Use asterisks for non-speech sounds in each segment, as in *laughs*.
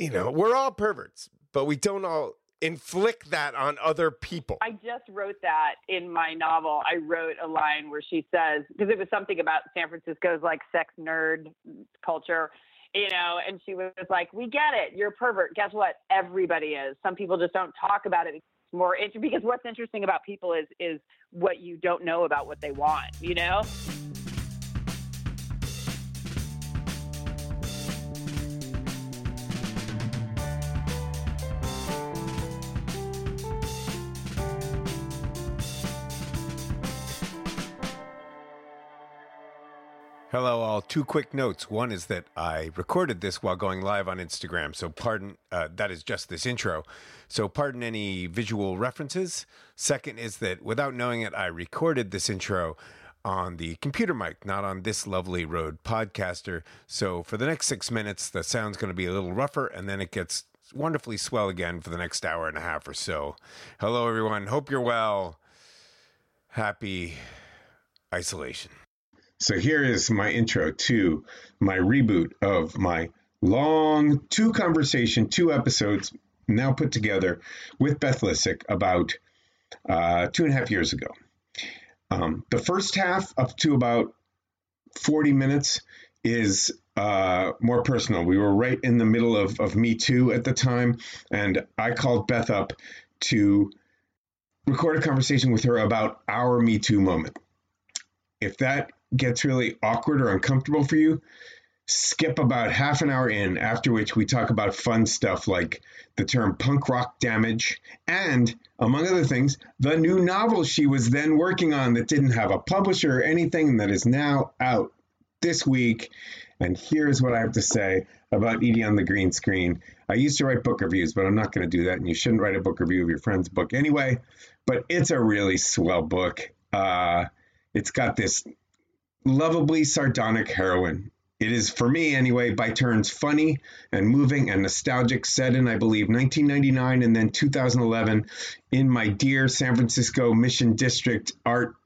you know, we're all perverts, but we don't all inflict that on other people. I just wrote that in my novel. I wrote a line where she says, because it was something about San Francisco's like sex nerd culture, you know, and she was like, We get it. You're a pervert. Guess what? Everybody is. Some people just don't talk about it It's more interesting because what's interesting about people is is what you don't know about what they want, you know? Hello, all. Two quick notes. One is that I recorded this while going live on Instagram, so pardon, uh, that is just this intro. So pardon any visual references. Second is that without knowing it, I recorded this intro on the computer mic, not on this lovely Rode podcaster. So for the next six minutes, the sound's going to be a little rougher, and then it gets wonderfully swell again for the next hour and a half or so. Hello, everyone. Hope you're well. Happy isolation. So here is my intro to my reboot of my long two conversation, two episodes now put together with Beth Lisick about uh, two and a half years ago. Um, the first half, up to about 40 minutes, is uh, more personal. We were right in the middle of, of Me Too at the time, and I called Beth up to record a conversation with her about our Me Too moment. If that gets really awkward or uncomfortable for you, skip about half an hour in, after which we talk about fun stuff like the term punk rock damage and, among other things, the new novel she was then working on that didn't have a publisher or anything that is now out this week. And here's what I have to say about Edie on the green screen. I used to write book reviews, but I'm not going to do that. And you shouldn't write a book review of your friend's book anyway. But it's a really swell book. Uh, it's got this lovably sardonic heroine. It is, for me anyway, by turns funny and moving and nostalgic, set in, I believe, 1999 and then 2011 in my dear San Francisco Mission District art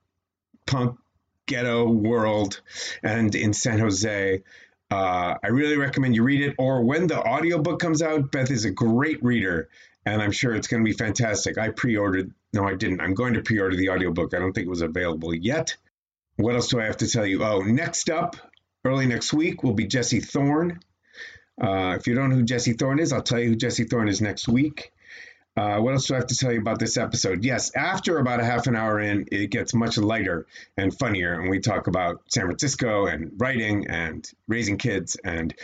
punk ghetto world and in San Jose. Uh, I really recommend you read it. Or when the audiobook comes out, Beth is a great reader, and I'm sure it's going to be fantastic. I pre ordered, no, I didn't. I'm going to pre order the audiobook. I don't think it was available yet. What else do I have to tell you? Oh, next up, early next week, will be Jesse Thorn. Uh, if you don't know who Jesse Thorn is, I'll tell you who Jesse Thorn is next week. Uh, what else do I have to tell you about this episode? Yes, after about a half an hour in, it gets much lighter and funnier, and we talk about San Francisco and writing and raising kids. And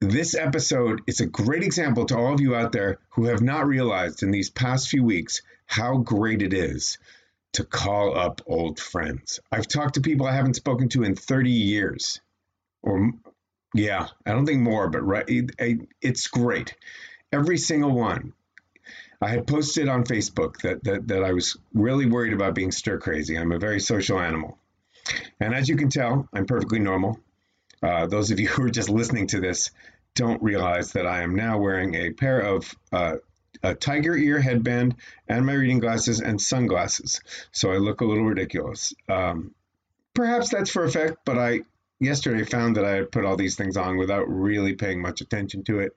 this episode is a great example to all of you out there who have not realized in these past few weeks how great it is to call up old friends. I've talked to people I haven't spoken to in 30 years. Or, yeah, I don't think more, but right, it, it's great. Every single one. I had posted on Facebook that, that, that I was really worried about being stir crazy. I'm a very social animal. And as you can tell, I'm perfectly normal. Uh, those of you *laughs* who are just listening to this don't realize that I am now wearing a pair of uh, a tiger ear headband and my reading glasses and sunglasses. So I look a little ridiculous. Um, perhaps that's for effect, but I yesterday found that I had put all these things on without really paying much attention to it.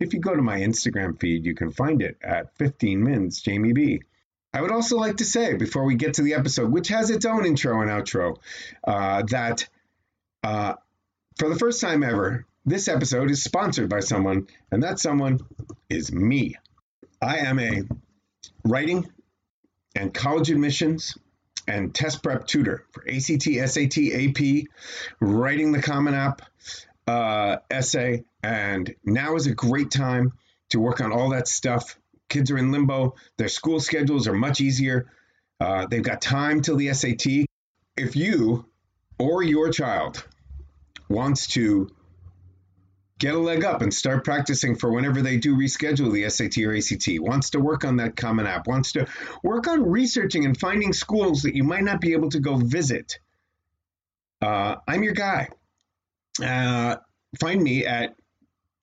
If you go to my Instagram feed, you can find it at 15 mins Jamie B. I would also like to say before we get to the episode, which has its own intro and outro, uh, that uh, for the first time ever, this episode is sponsored by someone, and that someone is me. I am a writing and college admissions and test prep tutor for ACT, SAT, AP, writing the Common App uh, essay, and now is a great time to work on all that stuff. Kids are in limbo, their school schedules are much easier. Uh, they've got time till the SAT. If you or your child wants to get a leg up and start practicing for whenever they do reschedule the SAT or ACT, wants to work on that Common App, wants to work on researching and finding schools that you might not be able to go visit, uh, I'm your guy. Uh, find me at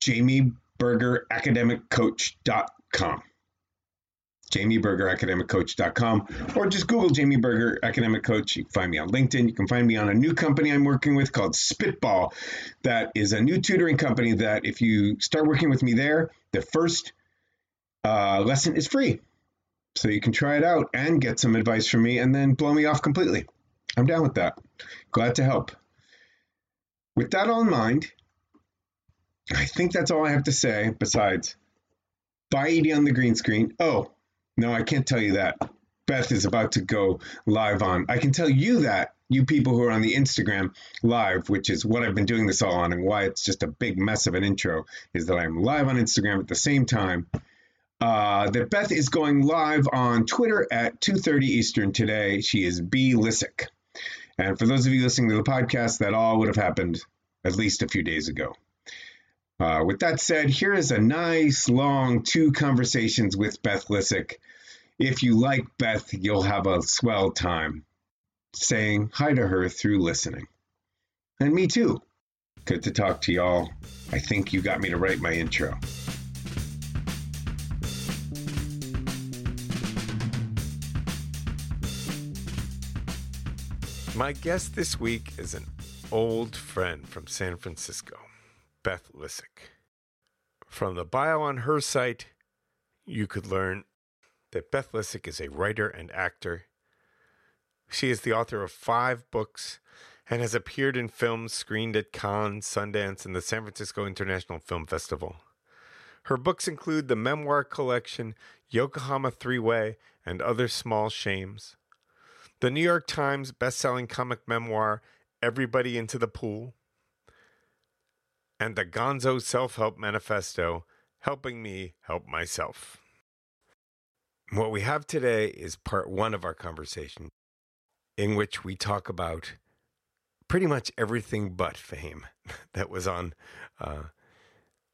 jamiebergeracademiccoach.com. jamiebergeracademiccoach.com, or just Google Jamie Berger Academic Coach. You can find me on LinkedIn. You can find me on a new company I'm working with called Spitball. That is a new tutoring company that if you start working with me there, the first uh, lesson is free. So you can try it out and get some advice from me and then blow me off completely. I'm down with that. Glad to help. With that all in mind, I think that's all I have to say besides buy Edie on the green screen. Oh, no, I can't tell you that. Beth is about to go live on. I can tell you that, you people who are on the Instagram live, which is what I've been doing this all on and why it's just a big mess of an intro, is that I'm live on Instagram at the same time. Uh, that Beth is going live on Twitter at 2.30 Eastern today. She is B. Lisick. And for those of you listening to the podcast, that all would have happened at least a few days ago. Uh, with that said, here is a nice long two conversations with Beth Lisick. If you like Beth, you'll have a swell time saying hi to her through listening. And me too. Good to talk to y'all. I think you got me to write my intro. My guest this week is an old friend from San Francisco, Beth Lisick. From the bio on her site, you could learn that Beth Lisick is a writer and actor. She is the author of five books and has appeared in films screened at Cannes, Sundance, and the San Francisco International Film Festival. Her books include the memoir collection Yokohama Three Way and Other Small Shames, the New York Times best-selling comic memoir Everybody into the Pool, and the Gonzo Self-Help Manifesto Helping Me Help Myself. What we have today is part one of our conversation, in which we talk about pretty much everything but fame *laughs* that was on uh,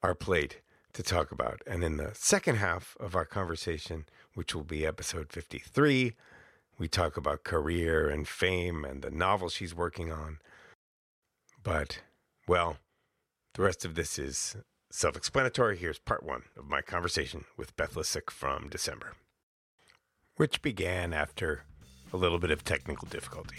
our plate to talk about. And in the second half of our conversation, which will be episode 53, we talk about career and fame and the novel she's working on. But, well, the rest of this is self explanatory. Here's part one of my conversation with Beth Lisick from December, which began after a little bit of technical difficulty.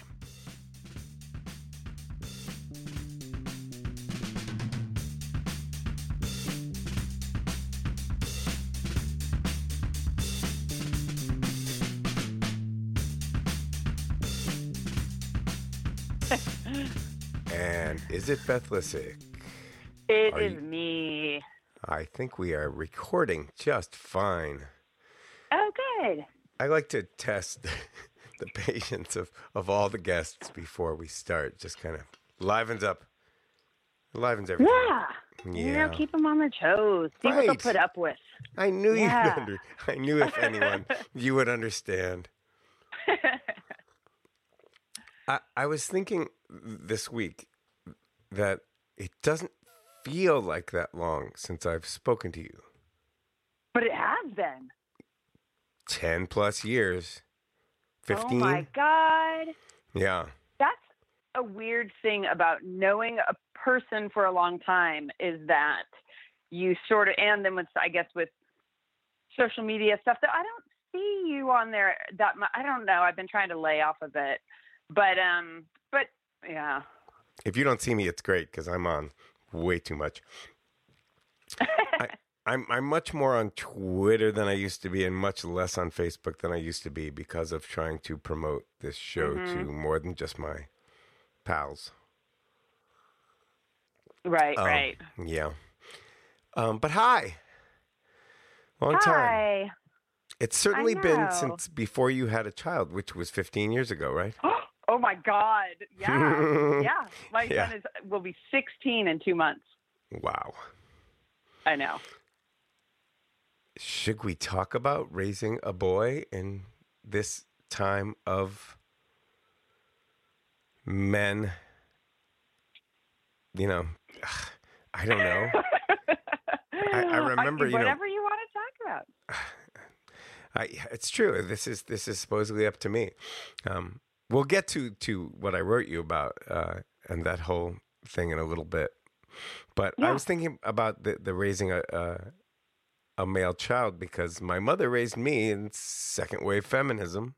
*laughs* and is it Beth Lisick? It Are is you- me. I think we are recording just fine. Oh, good. I like to test *laughs* the patience of, of all the guests before we start. Just kind of livens up, livens everything. up. Yeah. You Yeah. know, keep them on their toes. See what they'll put up with. I knew Yeah. you'd under, I knew if anyone *laughs* you would understand. I, I was thinking this week that it doesn't feel like that long since I've spoken to you. but it has been. 10 plus years. 15? Oh my God. Yeah. That's a weird thing about knowing a person for a long time is that you sort of, and then with, I guess, with social media stuff, that I don't see you on there that much. I don't know. I've been trying to lay off of it. But, um, but yeah. If you don't see me, it's great because I'm on way too much. *laughs* I, I'm I'm much more on Twitter than I used to be, and much less on Facebook than I used to be because of trying to promote this show to more than just my pals. right, Um, right. Yeah. Um, but hi, long time. Hi. It's certainly been since before you had a child, which was 15 years ago, right? *gasps* Oh my God. Yeah. *laughs* yeah. My Yeah. son is will be 16 in two months. Wow. I know. Should we talk about raising a boy in this time of men? You know, I don't know. I *laughs* remember, you know- whatever you want to talk about. *sighs* I, it's true. This is this is supposedly up to me. Um, we'll get to to what I wrote you about uh, and that whole thing in a little bit. But I was thinking about the the raising a, a a male child because my mother raised me in second wave feminism.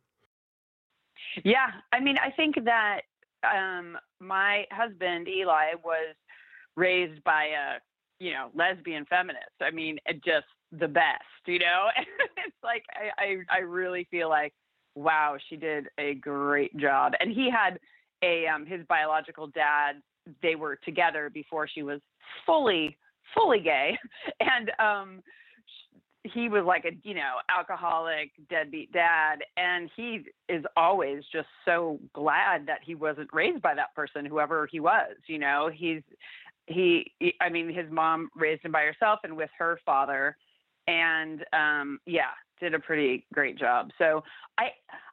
Yeah, I mean, I think that um, my husband Eli was raised by a you know lesbian feminist. I mean, just the best, you know. *laughs* it's like I, I I really feel like wow, she did a great job, and he had a um, his biological dad. They were together before she was fully fully gay, *laughs* and um, he was like a you know alcoholic deadbeat dad and he is always just so glad that he wasn't raised by that person whoever he was you know he's he i mean his mom raised him by herself and with her father and um yeah did a pretty great job so i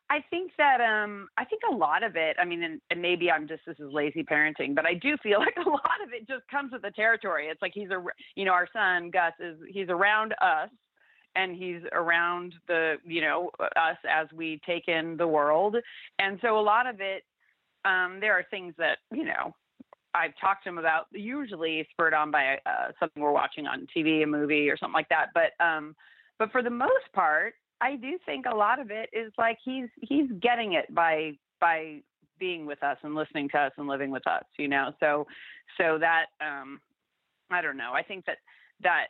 I think that um I think a lot of it, I mean, and, and, maybe I'm just this is lazy parenting, but I do feel *laughs* like a lot of it just comes with the territory. It's like he's a you know, our son Gus is he's around us and he's around the you know us as we take in the world and so a lot of it um, there are things that you know I've talked to him about usually spurred on by uh, something we're watching on TV, a movie or something like that. But um, but for the most part, I do think a lot of it is like he's he's getting it by by being with us and listening to us and living with us, you know. So so that um, I don't know. I think that that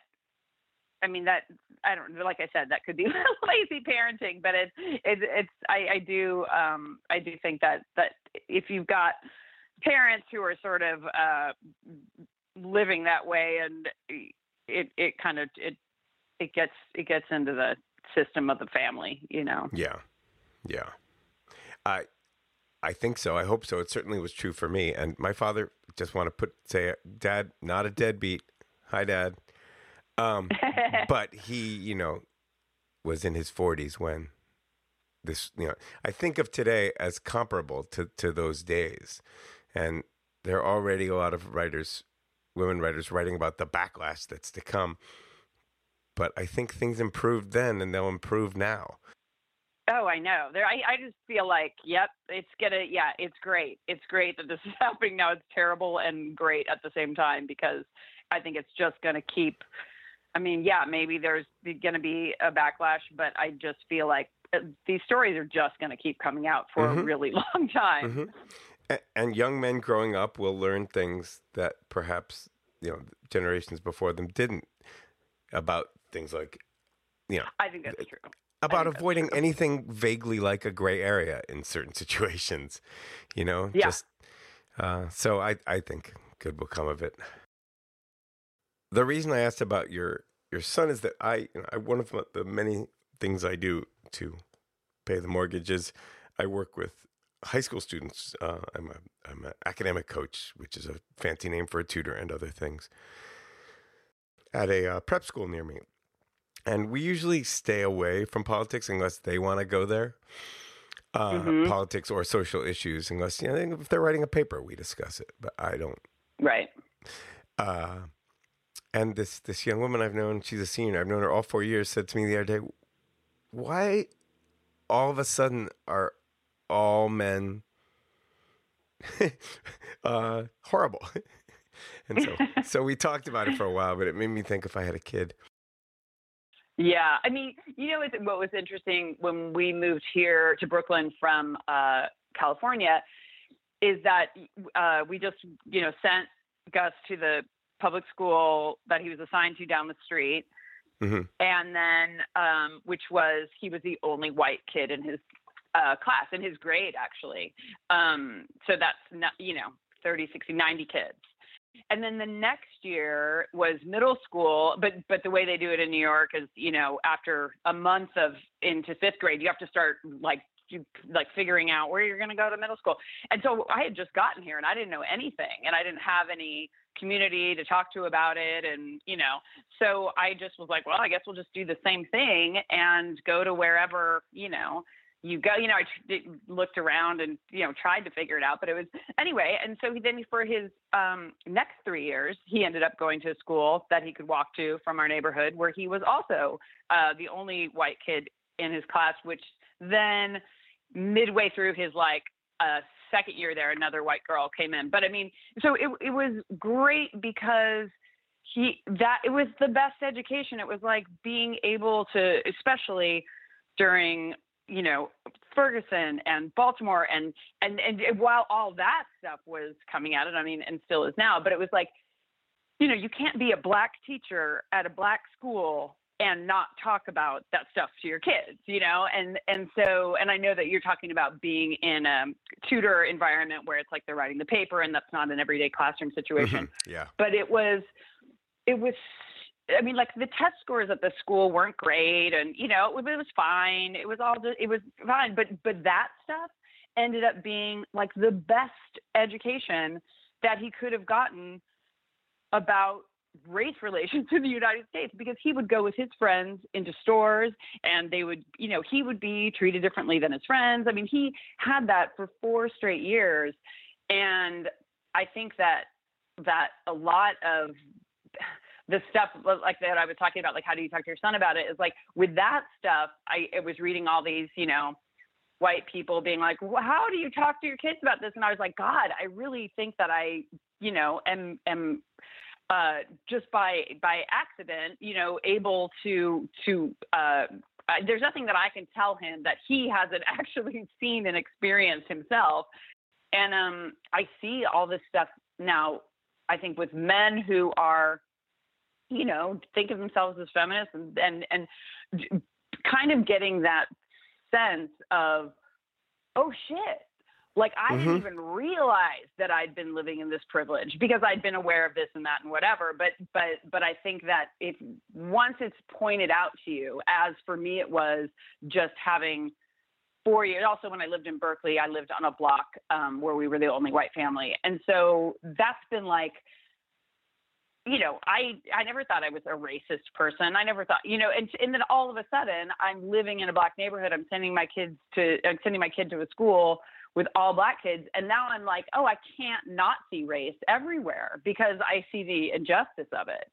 I mean that I don't like I said that could be *laughs* lazy parenting, but it's it, it's I, I do um, I do think that that if you've got parents who are sort of uh, living that way and it it kind of it it gets it gets into the system of the family, you know. Yeah, yeah. I I think so. I hope so. It certainly was true for me. And my father just want to put say, Dad, not a deadbeat. Hi, Dad. Um, *laughs* but he, you know, was in his 40s when this, you know, I think of today as comparable to, to those days. And there are already a lot of writers, women writers, writing about the backlash that's to come. But I think things improved then and they'll improve now. Oh, I know. There, I, I just feel like, yep, it's gonna, yeah, it's great. It's great that this *laughs* is happening now. It's terrible and great at the same time because I think it's just gonna keep I mean, yeah, maybe there's going to be a backlash, but I just feel like uh, these stories are just going to keep coming out for mm-hmm. a really *laughs* long time. Mm-hmm. And young men growing up will learn things that perhaps you know generations before them didn't about things like you know. I think that's true. About avoiding anything vaguely like a gray area in certain *laughs* situations, you know. Yeah. Just uh, so I I think good will come of it. The reason I asked about your your son is that I, you know, I one of the many things I do to pay the mortgage is I work with high school students. Uh, I'm a I'm an academic coach, which is a fancy name for a tutor and other things, at a uh, prep school near me. And we usually stay away from politics unless they want to go there. Uh, mm-hmm. Politics or social issues, unless you know if they're writing a paper, we discuss it. But I don't. Right. Uh, and this this young woman I've known, she's a senior. I've known her all four years. Said to me the other day, "Why, all of a sudden, are all men *laughs* uh, horrible?" *laughs* and so, *laughs* so we talked about it for a while, but it made me think if I had a kid. Yeah, I mean, you know what was interesting when we moved here to Brooklyn from uh, California is that uh, we just you know sent Gus to the public school that he was assigned to down the street. Mm-hmm. And then, um, which was, he was the only white kid in his uh, class, in his grade, actually. Um, so that's, not, you know, 30, 60, 90 kids. And then the next year was middle school, but but the way they do it in New York is, you know, after a month of into fifth grade, you have to start like like figuring out where you're going to go to middle school. And so I had just gotten here and I didn't know anything, and I didn't have any community to talk to about it and you know so i just was like well i guess we'll just do the same thing and go to wherever you know you go you know i t- looked around and you know tried to figure it out but it was anyway and so he then for his um next three years he ended up going to a school that he could walk to from our neighborhood where he was also uh the only white kid in his class which then midway through his like uh second year there, another white girl came in. But I mean, so it it was great because he that it was the best education. It was like being able to, especially during you know Ferguson and Baltimore and and and while all that stuff was coming at it, I mean, and still is now, but it was like, you know, you can't be a black teacher at a black school and not talk about that stuff to your kids, you know? And and so and I know that you're talking about being in a tutor environment where it's like they're writing the paper and that's not an everyday classroom situation. Mm-hmm. Yeah. But it was it was I mean, like the test scores at the school weren't great, and you know, it, it was fine. It was all just, it was fine, but but that stuff ended up being like the best education that he could have gotten about race *laughs* relations in the United States because he would go with his friends into stores and they would, you know, he would be treated differently than his friends. I mean, he had that for four straight years. And I think that that a lot of *laughs* the stuff like that I was talking about, like how do you talk to your son about it, is like with that stuff, I, I was reading all these, you know, white people being like, well, how do you talk to your kids about this? And I was like, God, I really think that I, you know, am am uh, just by by accident, you know, able to to. Uh, there's nothing that I can tell him that he hasn't *laughs* actually seen and experienced himself. And um, I see all this stuff now. I think with men who are, you know, think of themselves as feminists and and and kind of getting that sense of, oh shit, like I Mhm. didn't even realize that I'd been living in this privilege because I'd been aware of this and that and whatever. But but but I think that if once it's pointed out to you, as for me it was just having four years. Also, when I lived in Berkeley, I lived on a block um, where we were the only white family, and so that's been like you know, I I never thought I was a racist person. I never thought, you know, and and then all of a sudden, I'm living in a black neighborhood. I'm sending my kids to I'm sending my kid to a school with all black kids, and now I'm like, oh, I can't not see race everywhere because I see the injustice of it,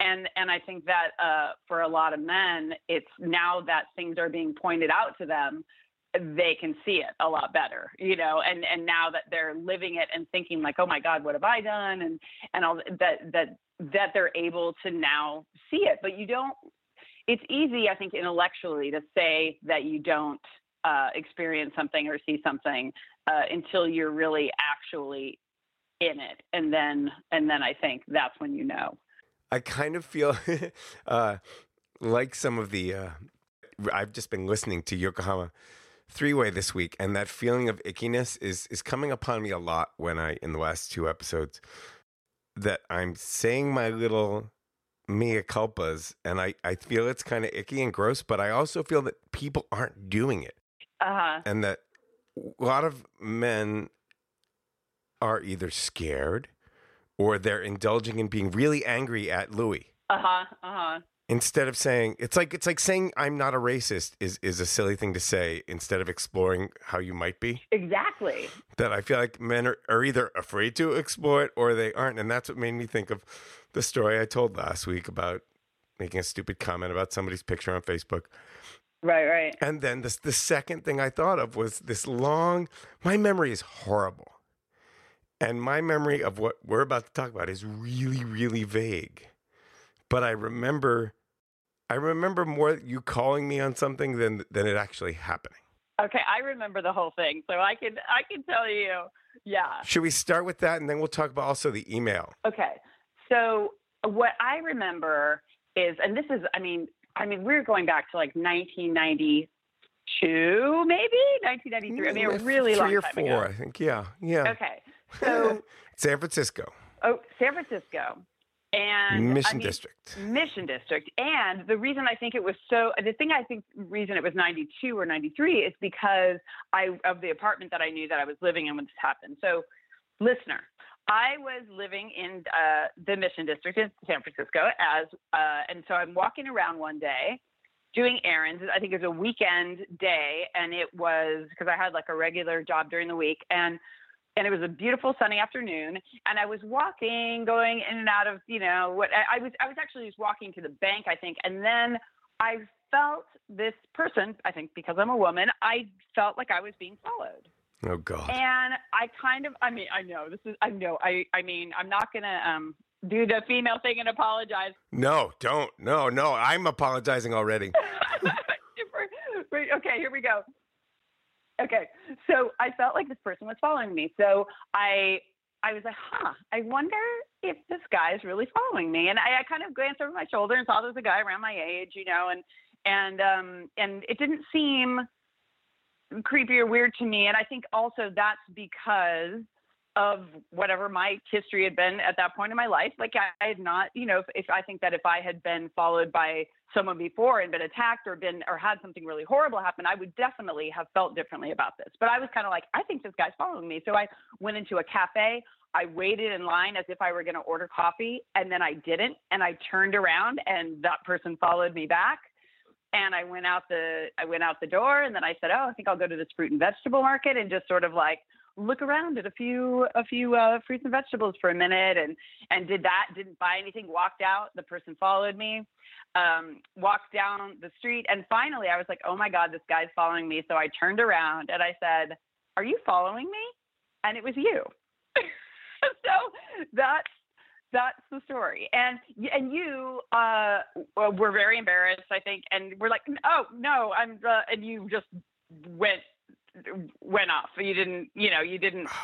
and and I think that uh, for a lot of men, it's now that things are being pointed out to them they can see it a lot better, you know, and and now that they're living it and thinking like, oh my God, what have I done, and and all that that that they're able to now see it. But you don't. It's easy, I think, intellectually to say that you don't uh, experience something or see something uh, until you're really actually in it, and then and then I think that's when you know. I kind of feel *laughs* uh, like some of the. Uh, I've just been listening to Yokohama Three Way this week, and that feeling of ickiness is is coming upon me a lot when I in the last two episodes that I'm saying my little mea culpas, and I I feel it's kind of icky and gross, but I also feel that people aren't doing it, Uh huh. and that a lot of men are either scared or they're indulging in being really angry at Louis Uh huh. Uh huh. instead of saying it's like it's like saying I'm not a racist is is a silly thing to say instead of exploring how you might be. Exactly. That I feel like men are, are either afraid to explore it or they aren't, and that's what made me think of the story I told last week about making a stupid comment about somebody's picture on Facebook. Right. Right. And then this the second thing I thought of was this long my memory is horrible. And my memory of what we're about to talk about is really, really vague. But I remember I remember more you calling me on something than than it actually happening. Okay, I remember the whole thing, so I can I can tell you. Yeah. Should we start with that and then we'll talk about also the email? Okay. So what I remember is, and this is, I mean, I mean, we're going back to like 1992, maybe 1993. I mean, a Mm, really three long or time four, ago. I think. Yeah. Yeah. Okay. *laughs* So, San Francisco. oh, San Francisco, and Mission I mean, District. Mission District. And the reason I think it was so, the thing I think reason it was 92 or 93 is because I of the apartment that I knew that I was living in when this happened. So, listener, I was living in uh, the Mission District in San Francisco as, uh, and so I'm walking around one day doing errands. I think it was a weekend day, and it was because I had like a regular job during the week, and and it was a beautiful sunny afternoon and i was walking going in and out of you know what I, I was i was actually just walking to the bank i think and then i felt this person i think because i'm a woman i felt like i was being followed Oh God. and i kind of i mean i know this is i know i i mean i'm not gonna um do the female thing and apologize. No, don't. No, no. I'm apologizing already. *laughs* okay, here we go. Okay, so I felt like this person was following me. So I I was like, huh, I wonder if this guy is really following me. And I, I kind of glanced over my shoulder and saw there was a guy around my age, you know, and and um and it didn't seem creepy or weird to me. And I think also that's because of whatever my history had been at that point in my life. Like I, I had not, you know, if, if, I think that if I had been followed by someone before and been attacked or been or had something really horrible happen, I would definitely have felt differently about this. But I was kind of like, I think this guy's following me. So I went into a cafe. I waited in line as if I were going to order coffee, and then I didn't. And I turned around, and that person followed me back. And I went out the I went out the door, and then I said, "Oh, I think I'll go to this fruit and vegetable market and just sort of like look around at a few a few uh, fruits and vegetables for a minute and and did that didn't buy anything walked out the person followed me um, walked down the street and finally i was like oh my god this guy's following me so i turned around and i said are you following me? And it was you. *laughs* So that's that's the story. And and you uh were very embarrassed i think and we're like oh no i'm uh, and you just went went off. You didn't, you know, you didn't. *sighs*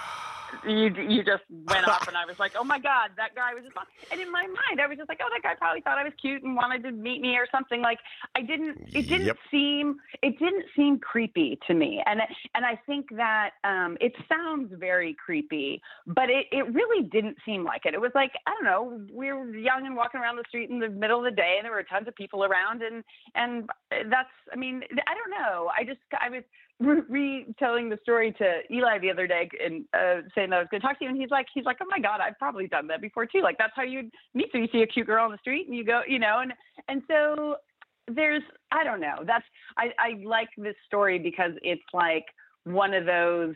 You you just went off, and I was like, oh my god, that guy was just. *sighs* And in my mind, I was just like, oh, that guy probably thought I was cute and wanted to meet me or something. Like I didn't. It didn't yep. seem. It didn't seem creepy to me, and and I think that um, it sounds very creepy, but it it really didn't seem like it. It was like I don't know, we were young and walking around the street in the middle of the day, and there were tons of people around, and and that's. I mean, I don't know. I just I was retelling the story to Eli the other day and uh, saying that I was going to talk to you, and he's like, he's like, oh my god, I've probably done that before too. Like that's how you meet. So you see a cute girl on the street, and you go, you know, and and so there's, I don't know. That's I I like this story because it's like one of those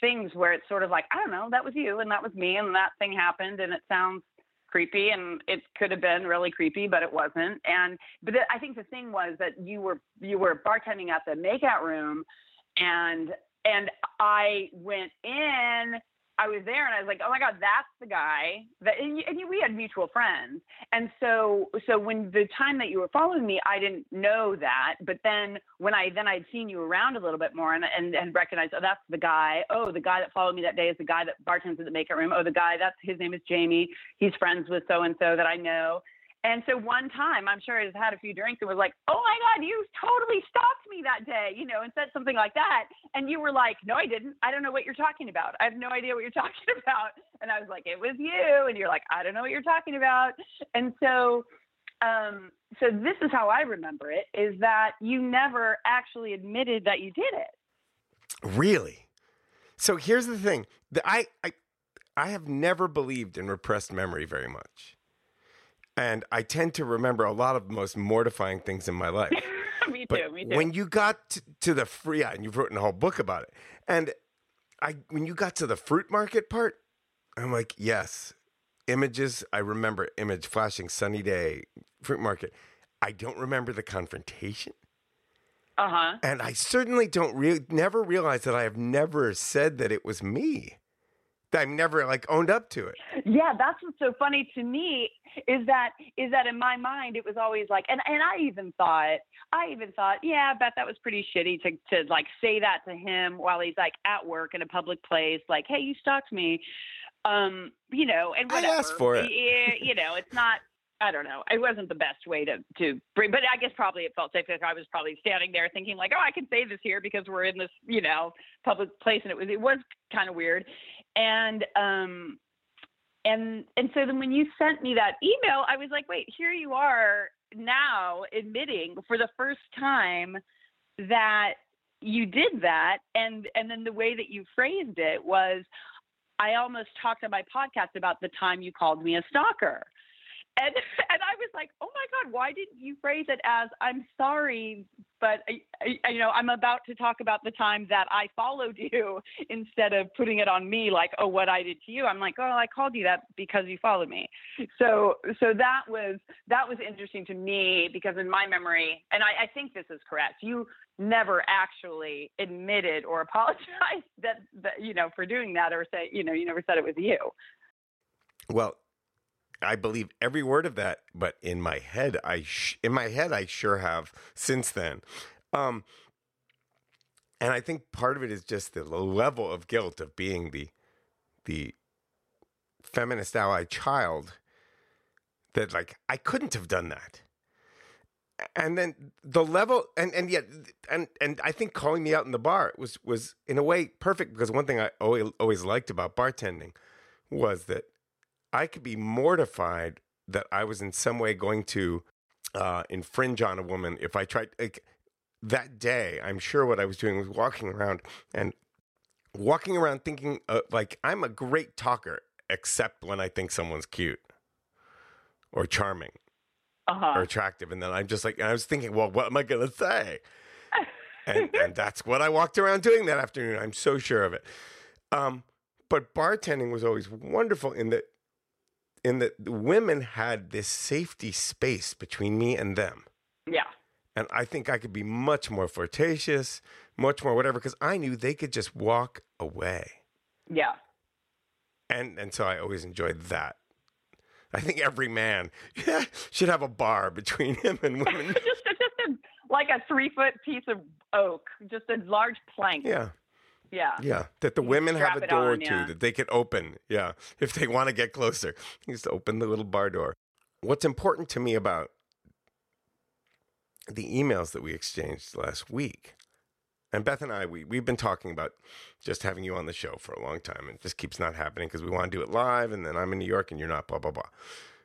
things where it's sort of like I don't know, that was you, and that was me, and that thing happened, and it sounds creepy and it could have been really creepy but it wasn't and but i think the thing was that you were you were bartending at the Make-Out Room and and I went in. I was there and I was like, oh my God, that's the guy that, and, and we had mutual friends. And so, so when the time that you were following me, I didn't know that. But then when I, then I'd seen you around a little bit more and, and, and recognized, oh, that's the guy. Oh, the guy that followed me that day is the guy that bartends at the makeup room. Oh, the guy that's, his name is Jamie. He's friends with so-and-so that I know. And so one time, I'm sure I just had a few drinks and was like, "Oh my God, you totally stalked me that day," you know, and said something like that. And you were like, "No, I didn't. I don't know what you're talking about. I have no idea what you're *laughs* talking about." And I was like, "It was you." And you're like, "I don't know what you're talking about." And so, um, so this is how I remember it: is that you never actually admitted that you did it. Really? So here's the thing: I I I have never believed in repressed memory very much. And I tend to remember a lot of the most mortifying things in my life. *laughs* me but too. Me too. When you got to, to the free, yeah, and you've written a whole book about it. And I, when you got to the fruit market part, I'm like, yes, images. I remember image flashing, sunny day, fruit market. I don't remember the confrontation. Uh huh. And I certainly don't re- never realize that I have never said that it was me. I've never like owned up to it. Yeah, that's what's so funny to me is that is that in my mind it was always like and and I even thought I even thought, yeah, I bet that was pretty shitty to to like say that to him while he's like at work in a public place, like, hey, you stalked me. Um, you know, and whatever. I asked for it. you know, it's not I don't know. It wasn't the best way to to bring, but I guess probably it felt safe because I was probably standing there thinking like, oh, I can say this here because we're in this, you know, public place, and it was it was kind of weird and um and and so then when you sent me that email i was like wait here you are now admitting for the first time that you did that. And and then the way that you phrased it was i almost talked on my podcast about the time you called me a stalker and *laughs* and I was like, oh my god, why didn't you phrase it as I'm sorry, but I, I, you know I'm about to talk about the time that I followed you *laughs* instead of putting it on me like oh what I did to you. I'm like oh I called you that because you followed me. So so that was that was interesting to me because in my memory, and I, I think this is correct, you never actually admitted or *laughs* apologized that that you know for doing that or say you know you never said it was you. Well, I believe every word of that, but in my head, I sh- in my head I sure have since then. Um, and I think part of it is just the level of guilt of being the the feminist ally child that like I couldn't have done that. And then the level and and yet and and I think calling me out in the bar was was in a way perfect because one thing I always always liked about bartending was that I could be mortified that I was in some way going to uh, infringe on a woman if I tried. Like, that day, I'm sure what I was doing was walking around and walking around thinking uh, like I'm a great talker, except when I think someone's cute or charming Uh-huh. or attractive, and then I'm just like, I was thinking, well, what am I gonna say? and *laughs* and that's what I walked around doing that afternoon. I'm so sure of it. Um, but bartending was always wonderful in that in that women had this safety space between me and them. Yeah. And I think I could be much more flirtatious, much more whatever, because I knew they could just walk away. Yeah. And and so I always enjoyed that. I think every man should have a bar between him and women. *laughs* just just a, like a three foot piece of oak, just a large plank. yeah. Yeah. Yeah, that the You women have a door on, to yeah. that they can open. Yeah, if they want to get closer, you just open the little bar door. What's important to me about the emails that we exchanged last week, and Beth and I, we we've been talking about just having you on the show for a long time, and it just keeps not happening because we want to do it live, and then I'm in New York and you're not. Blah blah blah.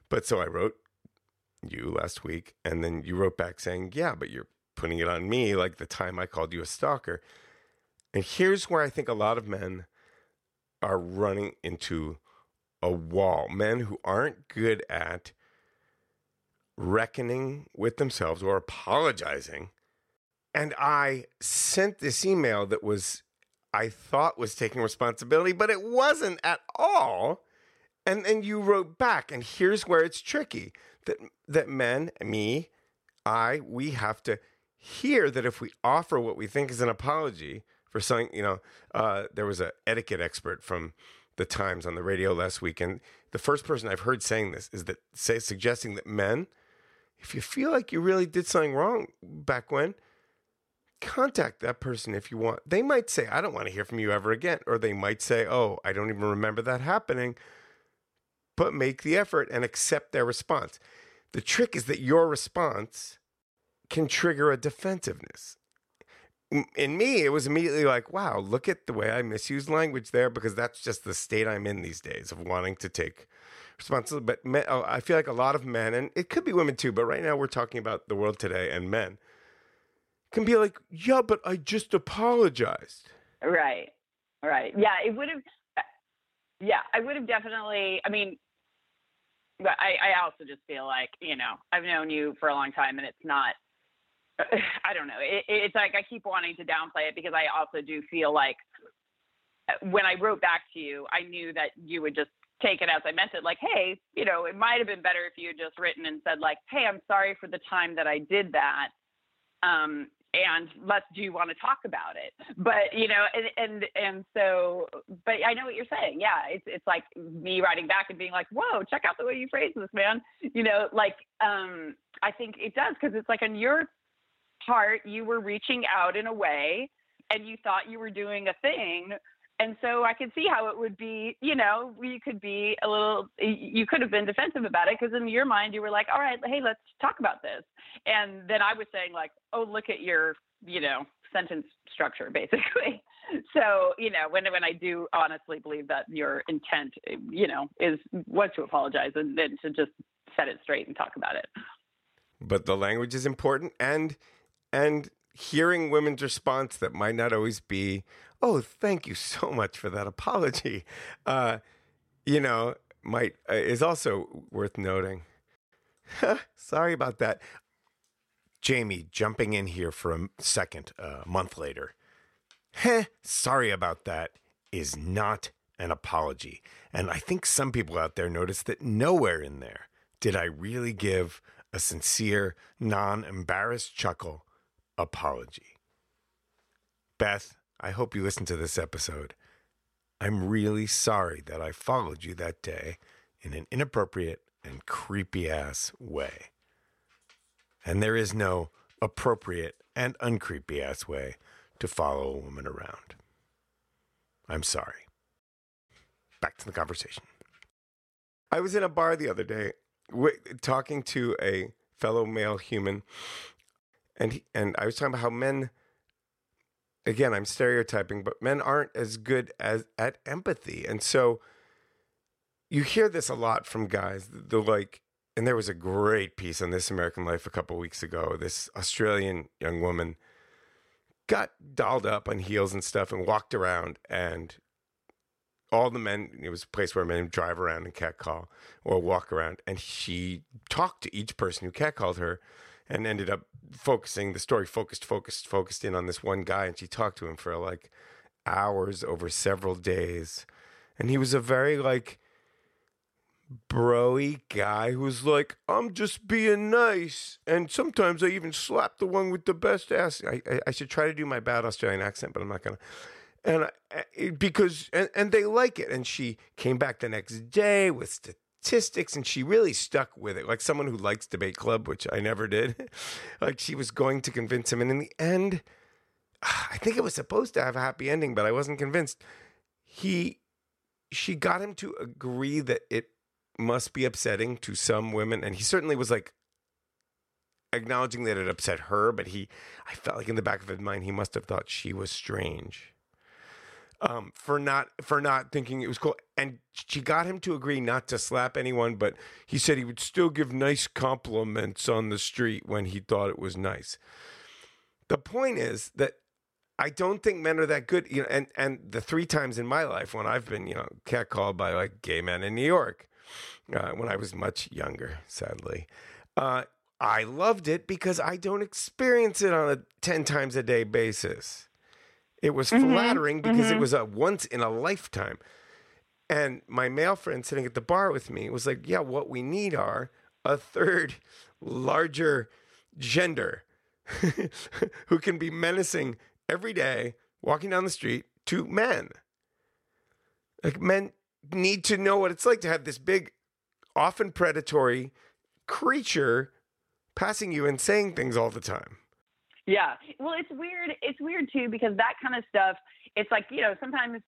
But so I wrote you last week, and then you wrote back saying, "Yeah, but you're putting it on me, like the time I called you a stalker." And here's where I think a lot of men are running into a wall. Men who aren't good at reckoning with themselves or apologizing. And I sent this email that was, I thought was taking responsibility, but it wasn't at all. And then you wrote back, and here's where it's tricky that that men, me, I, we have to hear that if we offer what we think is an apology for something, you know, uh, there was an etiquette expert from the Times on the radio last week, and the first person I've heard saying this is that say suggesting that men, if you feel like you really did something wrong back when, contact that person if you want. They might say, I don't want to hear from you ever again. Or they might say, Oh, I don't even remember that happening. But make the effort and accept their response. The trick is that your response can trigger a defensiveness. In- me, it was immediately like, wow, look at the way I misuse language there because that's just the state I'm in these days of wanting to take responsibility. But men, oh, I feel like a lot of men, and it could be women too, but right now we're talking about the world today and men can be like, yeah, but I just apologized. Right. Right. Yeah. It would have. Uh, yeah, I would have definitely. I mean, but I, I also just feel like you know I've known you for a long time, and it's not. *sighs* I don't know. It, it's like I keep wanting to downplay it because I also do feel like when I wrote back to you, I knew that you would just take it as I meant it. Like, hey, you know, it might have been better if you had just written and said like, hey, I'm sorry for the time that I did that. Um, and let's do you want to talk about it but you know and and and so but i know what you're saying yeah it's it's like me writing back and being like whoa check out the way you phrase this man you know like um i think it does because it's like on your part you were reaching out in a way and you thought you were doing a thing and so I could see how it would be, you know, you could be a little, you could have been defensive about it because in your mind you were like, all right, hey, let's talk about this. And then I was saying like, oh, look at your, you know, sentence structure *laughs* basically. So, you know, when when I do honestly believe that your intent, you know, is was to apologize and then to just set it straight and talk about it. But the language is important and and hearing women's response that might not always be, "Oh, thank you so much for that apology," uh, you know, might uh, is also worth noting. Sorry about that, Jamie. Jumping in here for a second, uh, a month later. Heh, sorry about that is not an apology, and I think some people out there notice that nowhere in there did I really give a sincere, non-embarrassed chuckle apology. Beth, I hope you listen to this episode. I'm really sorry that I followed you that day in an inappropriate and creepy ass way. And there is no appropriate and uncreepy ass way to follow a woman around. I'm sorry. Back to the conversation. I was in a bar the other day talking to a fellow male human, and he, and I was talking about how men. Again, I'm stereotyping, but men aren't as good as at empathy, and so you hear this a lot from guys. They're like, and there was a great piece on This American Life a couple weeks ago. This Australian young woman got dolled up on heels and stuff and walked around and all the men it was a place where men drive around and catcall or walk around and she talked to each person who catcalled her and ended up focusing the story focused focused focused in on this one guy and she talked to him for like hours over several days and he was a very like broy guy who's like, I'm just being nice. And sometimes I even slap the one with the best ass. I, I, I should try to do my bad Australian accent, but I'm not to. And I, eh, because, and, and they like it. And she came back the next day with statistics and she really stuck with it. Like someone who likes debate club, which I never did. *laughs* like she was going to convince him. And in the end, *sighs* I think it was supposed to have a happy ending, but I wasn't convinced. He, she got him to agree that it must be upsetting to some women. And he certainly was like acknowledging that it upset her, but he, I felt like in the back of his mind, he must have thought she was strange. Um, for not for not thinking it was cool, and she got him to agree not to slap anyone, but he said he would still give nice compliments on the street when he thought it was nice. The point is that I don't think men are that good, you know. And and the three times in my life when I've been, you know, catcalled by like gay men in New York, uh, when I was much younger, sadly. Uh, I loved it because I don't experience it on a 10 times a day basis. It was mm-hmm, flattering because mm-hmm. it was a once in a lifetime. And my male friend sitting at the bar with me was like, Yeah, what we need are a third, larger gender *laughs* who can be menacing every day walking down the street to men. Like men need to know what it's like to have this big, often predatory creature passing you and saying things all the time. Yeah. Well, it's weird. It's weird too because that kind of stuff, it's like, you know, sometimes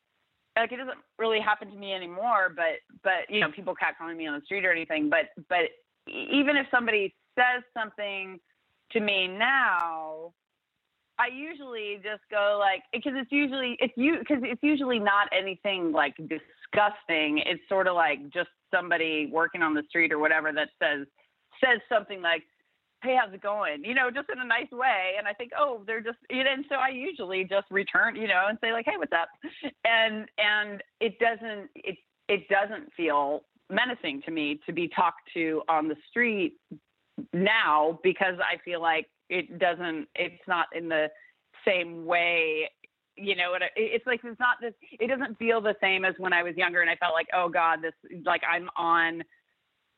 like it doesn't really happen to me anymore, but but you know, people catcalling me on the street or anything, but but even if somebody says something to me now, I usually just go like because it's usually it's you because it's usually not anything like disgusting. It's sort of like just somebody working on the street or whatever that says says something like, "Hey, how's it going?" You know, just in a nice way. And I think, oh, they're just you know. And so I usually just return, you know, and say like, "Hey, what's up?" And and it doesn't it it doesn't feel menacing to me to be talked to on the street now because I feel like it doesn't it's not in the same way you know, it, it's like it's not this. It doesn't feel the same as when I was younger, and I felt like, oh God, this like I'm on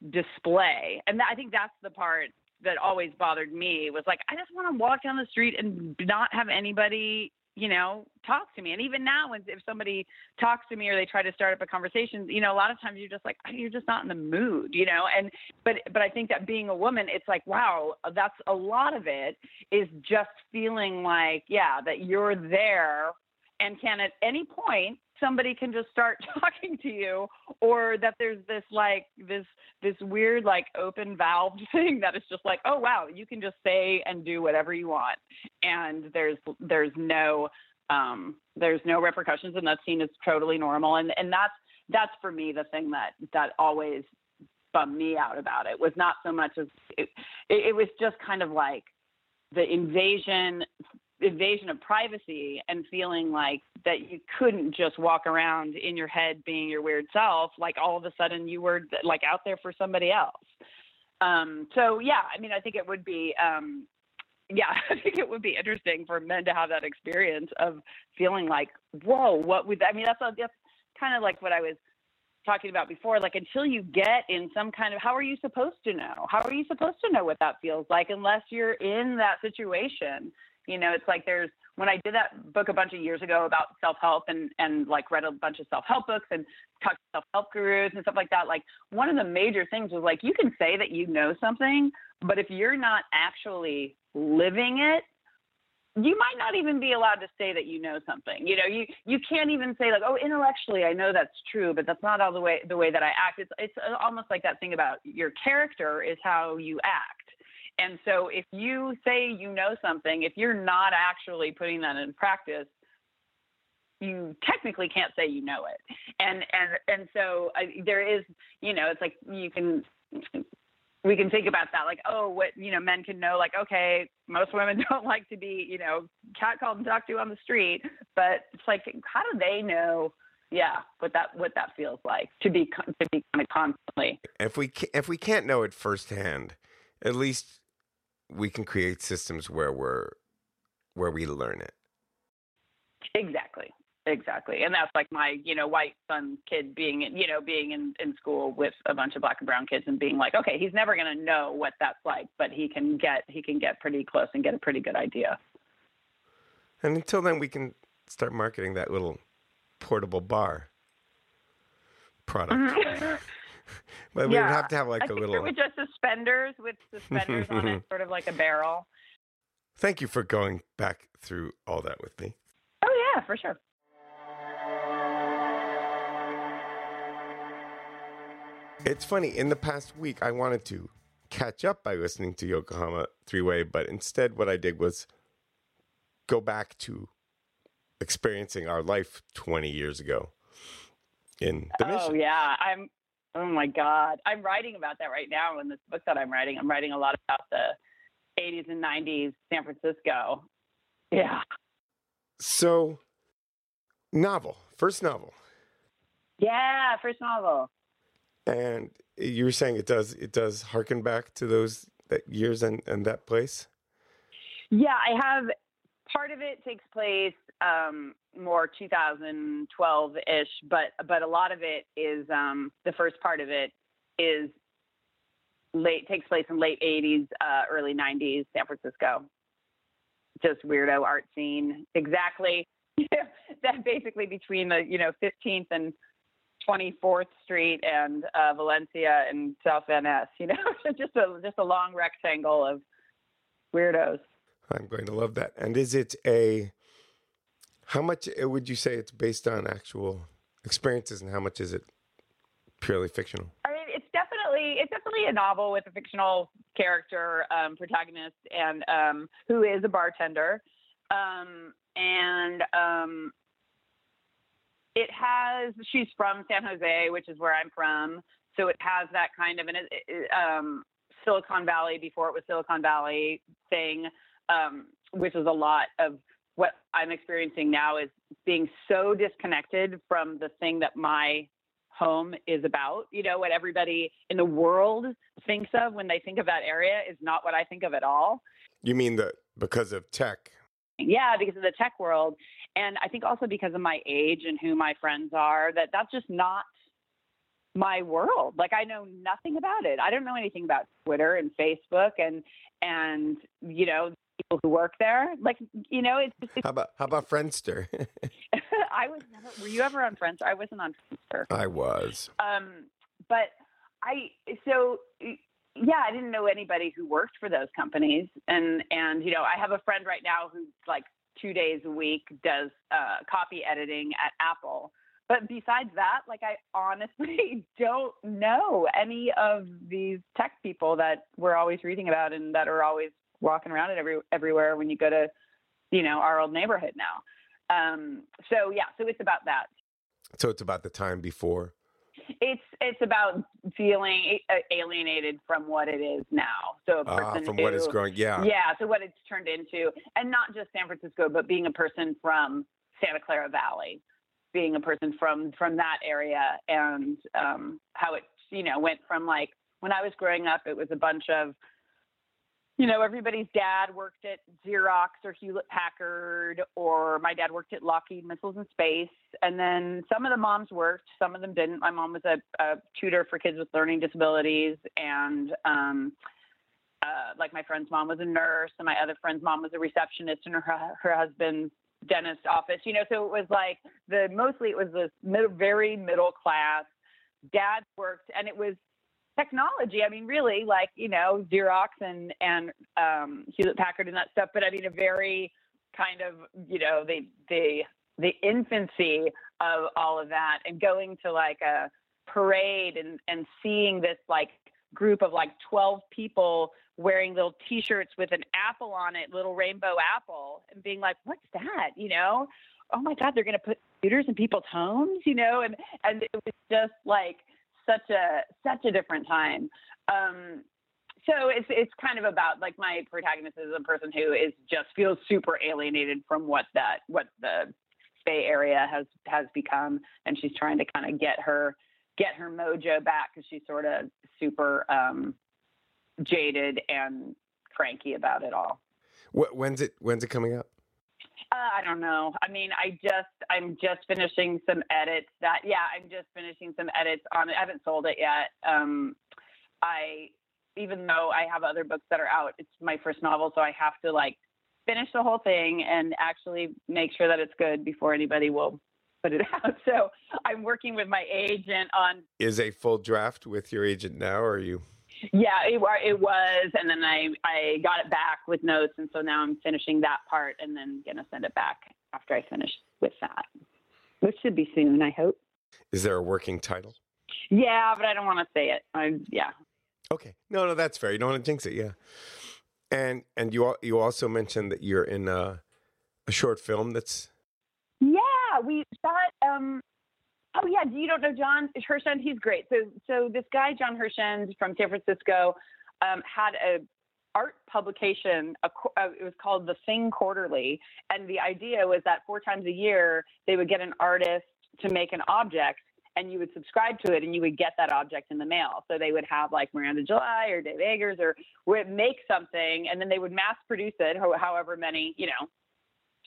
display, and that, I think that's the part that always bothered me was like I just want to walk down the street and not have anybody you know, talk to me. And even now, when if somebody talks to me or they try to start up a conversation, you know, a lot of times you're just like, you're just not in the mood, you know. And but but I think that being a woman, it's like, wow, that's a lot of it is just feeling like, yeah, that you're there and can at any point somebody can just start *laughs* talking to you or that there's this like this this weird like open valve *laughs* thing that is just like oh wow you can just say and do whatever you want and there's there's no um there's no repercussions and that's seen as totally normal and and that's that's for me the thing that that always bummed me out about it was not so much as it, it, it was just kind of like the invasion invasion of privacy and feeling like that you couldn't just walk around in your head being your weird self like all of a sudden you were like out there for somebody else. Um, so yeah i mean i think it would be um, yeah *laughs* i think it would be interesting for men to have that experience of feeling like whoa what would i mean that's that's kind of like what i was talking about before like until you get in some kind of how are you supposed to know? How are you supposed to know what that feels like unless you're in that situation You know, it's like there's when I did that book a bunch of years ago about self help and and like read a bunch of self help books and talked to self help gurus and stuff like that. Like one of the major things was like you can say that you know something, but if you're not actually living it, you might not even be allowed to say that you know something. You know, you you can't even say like, oh, intellectually I know that's true, but that's not all the way the way that I act. It's it's almost like that thing about your character is how you act. And so if you say you know something, if you're not actually putting that in practice, you technically can't say you know it. And and and so I, there is, you know, it's like you can we can think about that like oh what you know men can know like okay most women *laughs* don't like to be you know catcalled and talked to on the street but it's like how do they know yeah what that what that feels like to be to be kind of constantly if we if we can't know it firsthand at least we can create systems where we're where we learn it exactly Exactly. And that's like my, you know, white son kid being, you know, being in, in school with a bunch of black and brown kids and being like, okay, he's never going to know what that's like, but he can get, he can get pretty close and get a pretty good idea. And until then, we can start marketing that little portable bar product. *laughs* But we yeah. would have to have like I a little. With just suspenders, with suspenders on it, *laughs* sort of like a barrel. Thank you for going back through all that with me. Oh yeah, for sure. It's funny. In the past week, I wanted to catch up by listening to Yokohama Threeway, but instead, what I did was go back to experiencing our life 20 years ago in the oh, mission. yeah. I'm, oh my God. I'm writing about that right now in this book that I'm writing. I'm writing a lot about the 80s and 90s San Francisco. Yeah. So, novel, first novel. Yeah, first novel and you were saying it does it does harken back to those that years and, and that place yeah i have part of it takes place um, more 2012-ish but but a lot of it is um, the first part of it is late takes place in late 80s uh, early 90s san francisco just weirdo art scene exactly *laughs* that basically between the you know 15th and 24th Street and uh, Valencia and South Ness. You know, *laughs* just a just a long rectangle of weirdos. I'm going to love that. And is it a how much uh, would you say it's based on actual experiences, and how much is it purely fictional? I mean, it's definitely it's definitely a novel with a fictional character um, protagonist and um, who is a bartender. Um, and um, it has she's from san jose which is where i'm from so it has that kind of an um, silicon valley before it was silicon valley thing um, which is a lot of what i'm experiencing now is being so disconnected from the thing that my home is about you know what everybody in the world thinks of when they think of that area is not what i think of at all you mean that because of tech yeah because of the tech world and I think also because of my age and who my friends are, that that's just not my world. Like I know nothing about it. I don't know anything about Twitter and Facebook and and you know people who work there. Like you know, it's, it's how about how about Friendster? *laughs* *laughs* I was never. Were you ever on Friendster? I wasn't on Friendster. I was. Um, but I so yeah, I didn't know anybody who worked for those companies, and and you know, I have a friend right now who's like two days a week does uh, copy editing at Apple. But besides that, like I honestly *laughs* don't know any of these tech people that we're always reading about and that are always walking around it every everywhere when you go to, you know, our old neighborhood now. Um, so yeah, so it's about that. So it's about the time before it's it's about feeling alienated from what it is now. So a ah, person from who, what is growing, yeah, yeah. So what it's turned into, and not just San Francisco, but being a person from Santa Clara Valley, being a person from from that area, and um, how it you know went from like when I was growing up, it was a bunch of you know, everybody's dad worked at Xerox or Hewlett Packard, or my dad worked at Lockheed Missiles and Space. And then some of the moms worked, some of them didn't. My mom was a, a tutor for kids with learning disabilities, and um, uh, like my friend's mom was a nurse, and my other friend's mom was a receptionist in her her husband's dentist office. You know, so it was like the mostly it was this mid, very middle class. Dad worked, and it was technology. I mean, really, like you know, Xerox and and um, Hewlett Packard and that stuff. But I mean, a very kind of you know the the the infancy of all of that, and going to like a parade and and seeing this like group of like 12 people wearing little t-shirts with an apple on it, little rainbow apple, and being like, "What's that?" You know? Oh my God, they're going to put computers in people's homes, you know? And and it was just like such a such a different time. Um, so it's it's kind of about like my protagonist is a person who is just feels super alienated from what that what the Bay Area has has become, and she's trying to kind of get her get her mojo back because she's sort of super um, jaded and cranky about it all. When's it When's it coming out? Uh, I don't know. I mean, I just I'm just finishing some edits. That yeah, I'm just finishing some edits on it. I haven't sold it yet. Um, I even though I have other books that are out, it's my first novel, so I have to like finish the whole thing and actually make sure that it's good before anybody will put it *laughs* out. So I'm working with my agent on. Is a full draft with your agent now, or are you? Yeah, it, it was, and then I I got it back with notes, and so now I'm finishing that part, and then gonna send it back after I finish with that, which should be soon, I hope. Is there a working title? Yeah, but I don't want to say it. I yeah. Okay, no, no, that's fair. You don't want to jinx it, yeah. And and you you also mentioned that you're in a, a short film that's. Yeah, we shot um, Oh yeah, you don't know Jonn Herschend? He's great. So so this guy Jonn Herschend from San Francisco um, had a art publication. A, uh, it was called The Thing Quarterly, and the idea was that four times a year they would get an artist to make an object, and you would subscribe to it, and you would get that object in the mail. So they would have like Miranda July or Dave Eggers or would make something, and then they would mass produce it, however many you know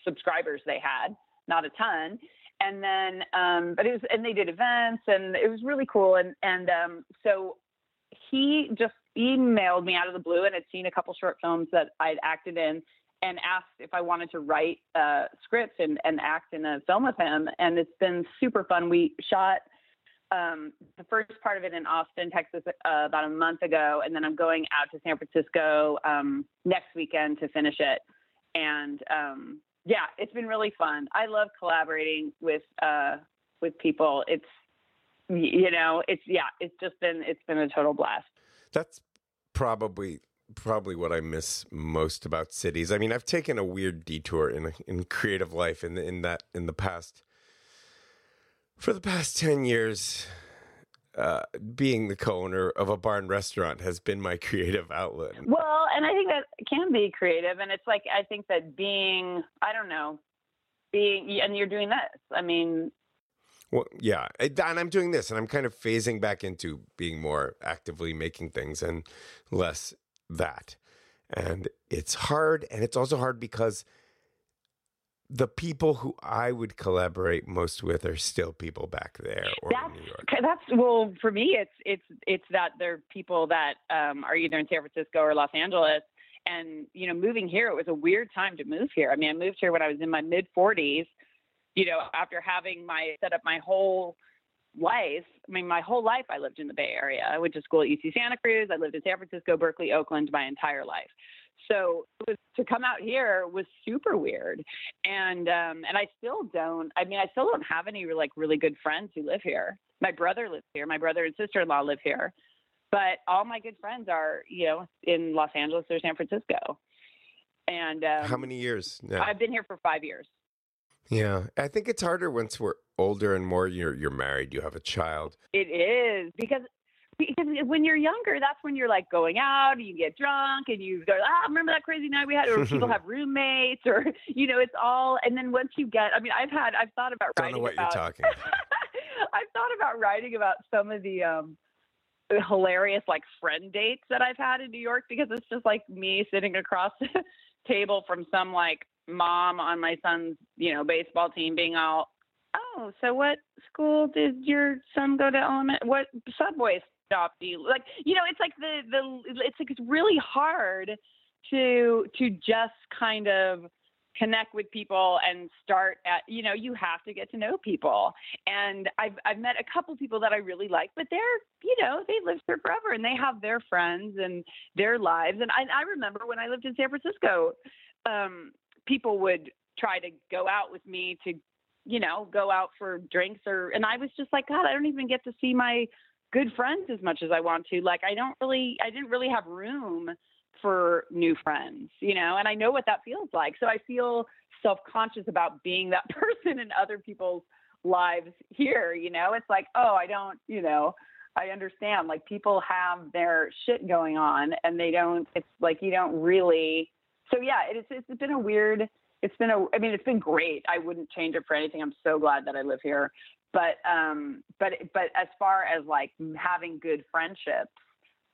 subscribers they had, not a ton and then um, but it was and they did events and it was really cool and and um, so he just emailed me out of the blue and had seen a couple short films that I'd acted in and asked if I wanted to write uh, scripts and, and act in a film with him and it's been super fun. We shot um, the first part of it in Austin, Texas, uh, about a month ago, and then I'm going out to San Francisco um, next weekend to finish it. And um, yeah, it's been really fun. I love collaborating with uh, with people. It's you know, it's yeah, it's just been it's been a total blast. That's probably probably what I miss most about cities. I mean, I've taken a weird detour in in creative life in in that in the past for the past 10 years uh, being the co-owner of a bar and restaurant has been my *laughs* creative outlet. Well, and I think that can be creative, and it's like I think that being I don't know, being and you're doing this. I mean, well, yeah, and I'm doing this, and I'm kind of phasing back into being more actively making things and less that, and it's hard, and it's also hard because the people who I would collaborate most with are still people back there or that's, New York. That's well for me. It's it's it's that they're people that um, are either in San Francisco or Los Angeles. And you know, moving here, it was a weird time to move here. I mean, I moved here when I was in my mid 40s. You know, after having my set up my whole life. I mean, my whole life I lived in the Bay Area. I went to school at UC Santa Cruz. I lived in San Francisco, Berkeley, Oakland my entire life. So was, to come out here was super weird, and um, and I still don't. I mean, I still don't have any like really good friends who live here. My brother lives here. My brother and sister in law live here, but all my good friends are you know in Los Angeles or San Francisco. And um, how many years? Now? I've been here for five years. Yeah, I think it's harder once we're older and more. You're you're married. You have a child. It is because because when you're younger, that's when you're like going out, and you get drunk, and you go, ah, remember that crazy night we had, or people *laughs* have roommates, or you know, it's all. And then once you get, I mean, I've had, I've thought about Don't writing know what about, you're talking. *laughs* I've thought about writing about some of the um hilarious like friend dates that I've had in New York because it's just like me sitting across the *laughs* table from some like mom on my son's, you know, baseball team being all, oh, so what school did your son go to element? What subway you. Like you know, it's like the the it's like it's really hard to to just kind of connect with people and start at you know you have to get to know people and i've i've met a couple people that i really like but they're you know they live here forever and they have their friends and their lives and i, I remember when i lived in san francisco um people would try to go out with me to you know go out for drinks or and i was just like god i don't even get to see my good friends as much as i want to like i don't really i didn't really have room for new friends, you know, and I know what that feels like. So I feel self conscious about being that *laughs* person in other people's lives here, you know. It's like, oh, I don't, you know, I understand. Like people have their shit going on and they don't, it's like you don't really. So yeah, it's, it's been a weird, it's been a, I mean, it's been great. I wouldn't change it for anything. I'm so glad that I live here. But, um, but, but as far as like having good friendships,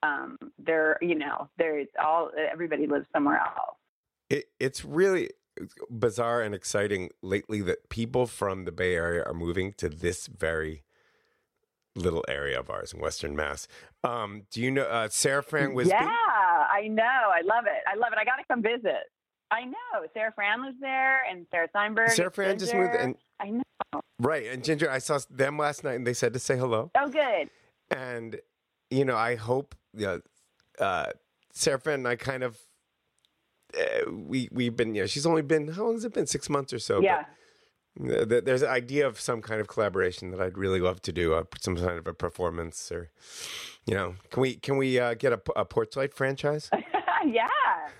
um, they're you know they're all everybody lives somewhere else. It, it's really bizarre and exciting lately that people from the Bay Area are moving to this very little area of ours in Western Mass. Um, do you know uh, Sarah Fran was? Yeah, I know. I love it. I love it. I got to come visit. I know. Sarah Fran lives there, and Sarah Steinberg. Sarah Fran just moved, and I know. Right, and Ginger. I saw them last night, and they said to say hello. Oh, good. And you know, I hope you know, uh, Sarah and I kind of uh, we we've been you know she's only been how long has it been six months or so yeah. But there's an idea of some kind of collaboration that I'd really love to do, uh, some kind of a performance, or you know, can we can we uh, get a, a Porchlight franchise? *laughs* yeah,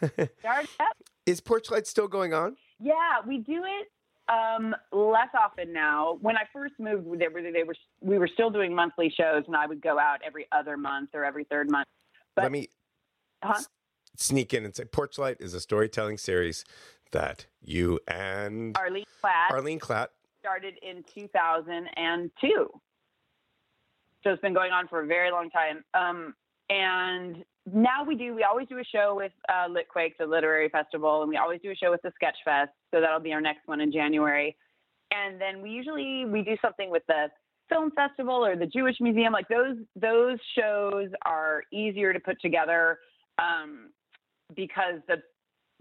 *laughs* start up. Is Porchlight still going on? Yeah, we do it um, less often now. When I first moved, they were, they were we were still doing monthly shows, and I would go out every other month or every third month. But, Let me huh? s- sneak in and say, Porchlight is a storytelling series that you and Arlene Klatte, Arlene started in 2002. So it's been going on for a very long time. Um, and now we do we always do a show with uh, litquake the literary festival and we always do a show with the sketch fest so that'll be our next one in january. And then we usually we do something with the film festival or the jewish museum like those those shows are easier to put together um, because the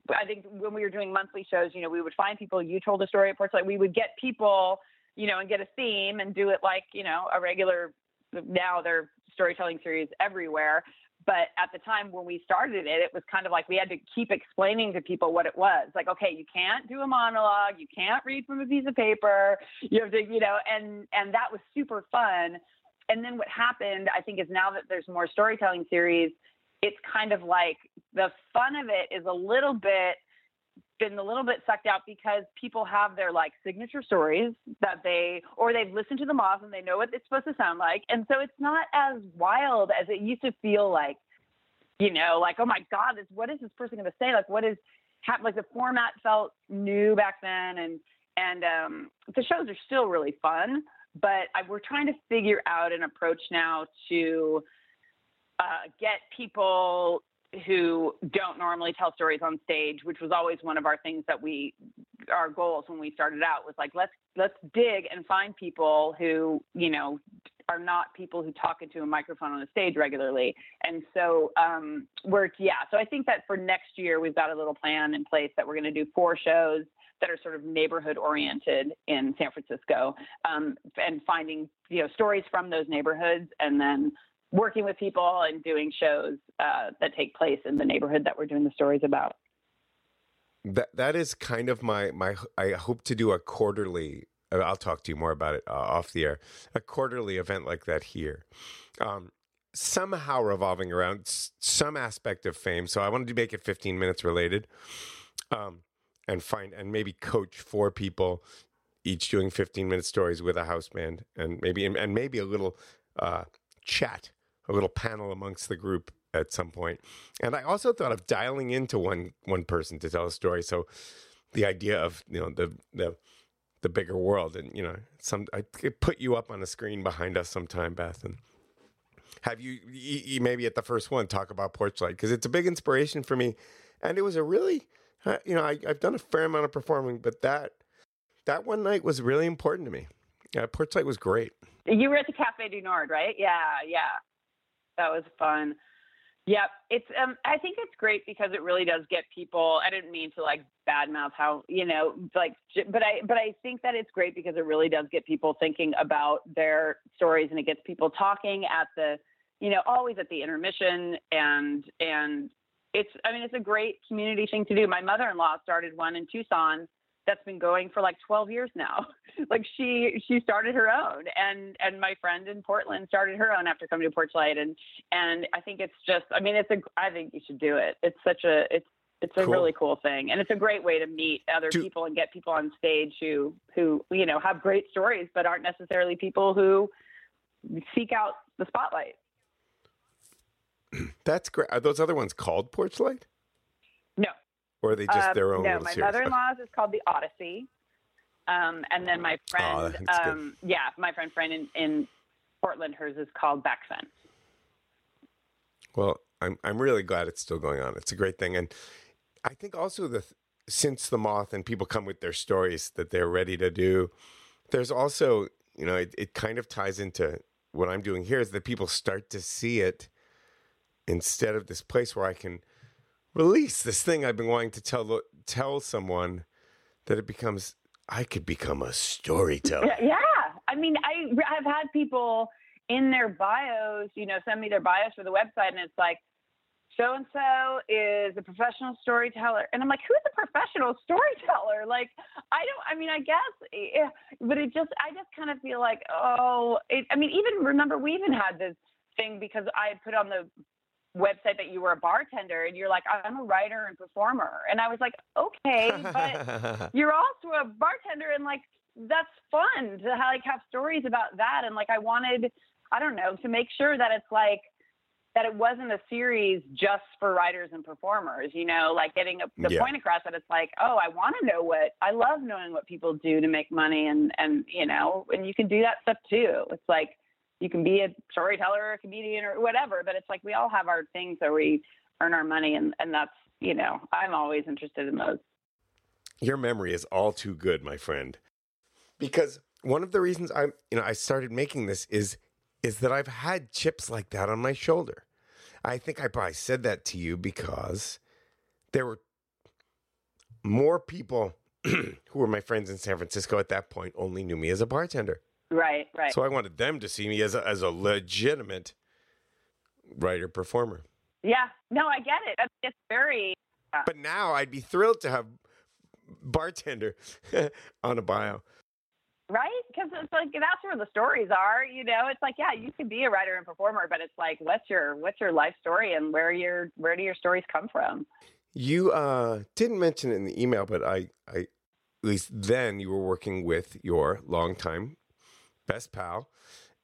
i think when we were doing monthly shows you know we would find people you told a story at porchlight we would get people you know and get a theme and do it like you know a regular now they're storytelling series everywhere but at the time when we started it, it was kind of like we had to keep explaining to people what it was. Like, okay, you can't do a monologue, you can't read from a piece of paper, you have to, you know, and and that was super fun. And then what happened, I think, is now that there's more storytelling series, it's kind of like the fun of it is a little bit been a little bit sucked out because people have their like signature stories that they or they've listened to them off and they know what it's supposed to sound like. And so it's not as wild as it used to feel like you know like oh my god what is this person going to say? Like what is like the format felt new back then. And and um the shows are still really fun but I, we're trying to figure out an approach now to uh, get people who don't normally tell stories on stage, which was always one of our things that we our goals when we started out was like let's let's dig and find people who you know are not people who talk into a microphone on a stage regularly. And so um, we're yeah. So I think that for next year we've got a little plan in place that we're going to do four shows that are sort of neighborhood oriented in San Francisco, um, and finding you know stories from those neighborhoods, and then working with people and doing shows uh, that take place in the neighborhood that we're doing the stories about. That that is kind of my my. I hope to do a quarterly. Uh, I'll talk to you more about it uh, off the air. A quarterly event like that here, um, somehow revolving around some aspect of fame. So I wanted to make it 15 minutes related, um, and find and maybe coach four people, each doing 15 minute stories with a house band, and maybe and maybe a little uh, chat a little panel amongst the group at some point. And I also thought of dialing into one one person to tell a story. So the idea of you know the the the bigger world, and you know, some I put you up on a screen behind us sometime, Beth, and have you, you maybe at the first one talk about Porchlight because it's a big inspiration for me, and it was a really uh, you know I, I've done a fair amount of performing, but that that one night was really important to me. Yeah, Porchlight was great. You were at the Cafe du Nord, right? Yeah, yeah. That was fun. Yep, it's um I think it's great because it really does get people. I didn't mean to like badmouth how you know like, but I but I think that it's great because it really does get people thinking about their stories and it gets people talking at the you know always at the intermission and and it's I mean it's a great community thing to do. My mother-in-law started one in Tucson that's been going for like 12 years now. *laughs* like she she started her own and and my friend in Portland started her own after coming to Porchlight and and I think it's just I mean it's a I think you should do it. It's such a it's it's a cool. really cool thing and it's a great way to meet other do, people and get people on stage who who you know have great stories but aren't necessarily people who seek out the spotlight. *clears throat* That's great. Are those other ones called Porchlight? No. Or are they just um, their own? No, my mother-in-law's is *laughs* called the Odyssey, um, and then my oh, friend, oh, um, yeah, my friend friend in, in Portland, hers is called Backfence. Well, I'm I'm really glad it's still going on. It's a great thing, and I think also the since the moth and people come with their stories that they're ready to do. There's also you know it, it kind of ties into what I'm doing here is that people start to see it instead of this place where I can release this thing I've been wanting to tell tell someone that it becomes I could become a storyteller. Yeah, I mean, I I've had people in their bios, you know, send me their bios for the website, and it's like, so and so is a professional storyteller, and I'm like, who's a professional storyteller? Like, I don't. I mean, I guess, yeah, but it just, I just kind of feel like, oh, it, I mean, even remember we even had this thing because I put on the website that you were a bartender and you're like i'm a writer and performer. And i was like okay but *laughs* you're also a bartender and like that's fun to have, like have stories about that. And like i wanted i don't know to make sure that it's like that it wasn't a series just for writers and performers you know like getting a, the yeah. point across that it's like oh i want to know what i love knowing what people do to make money and and you know and you can do that stuff too. It's like you can be a storyteller or a comedian or whatever, but it's like we all have our things where we earn our money, and and that's you know I'm always interested in those. Your memory is all too good, my friend, because one of the reasons I you know I started making this is is that I've had chips like that on my shoulder. I think I probably said that to you because there were more people *clears throat* who were my friends in San Francisco at that point only knew me as a bartender. Right, right. So I wanted them to see me as a, as a legitimate writer performer. Yeah, no, I get it. It's very. Uh, but now I'd be thrilled to have bartender *laughs* on a bio. Right? Because it's like that's where the stories are. You know, it's like yeah, you can be a writer and performer, but it's like what's your what's your life story and where your where do your stories come from? You uh, didn't mention it in the email, but I, I, at least then you were working with your longtime best pal,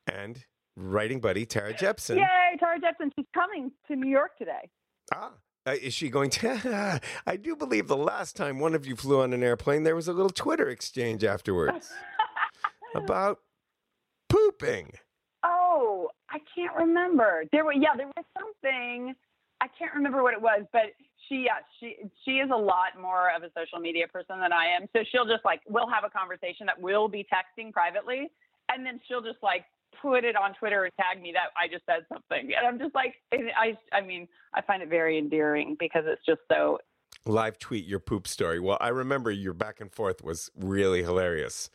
and writing buddy Tara Jepsen. Yay, Tara Jepsen! She's coming to New York today. Ah, uh, is she going to? *laughs* I do believe the last time one of you flew on an airplane, there was a little Twitter exchange afterwards *laughs* about pooping. Oh, I can't remember. There were yeah, there was something. I can't remember what it was, but she yeah she she is a lot more of a social media person than I am. So she'll just like we'll have a conversation that we'll be texting privately, and then she'll just like put it on Twitter and tag me that I just said something, and I'm just like, I, I mean, I find it very endearing because it's just so. Live tweet your poop story. Well, I remember your back and forth was really hilarious.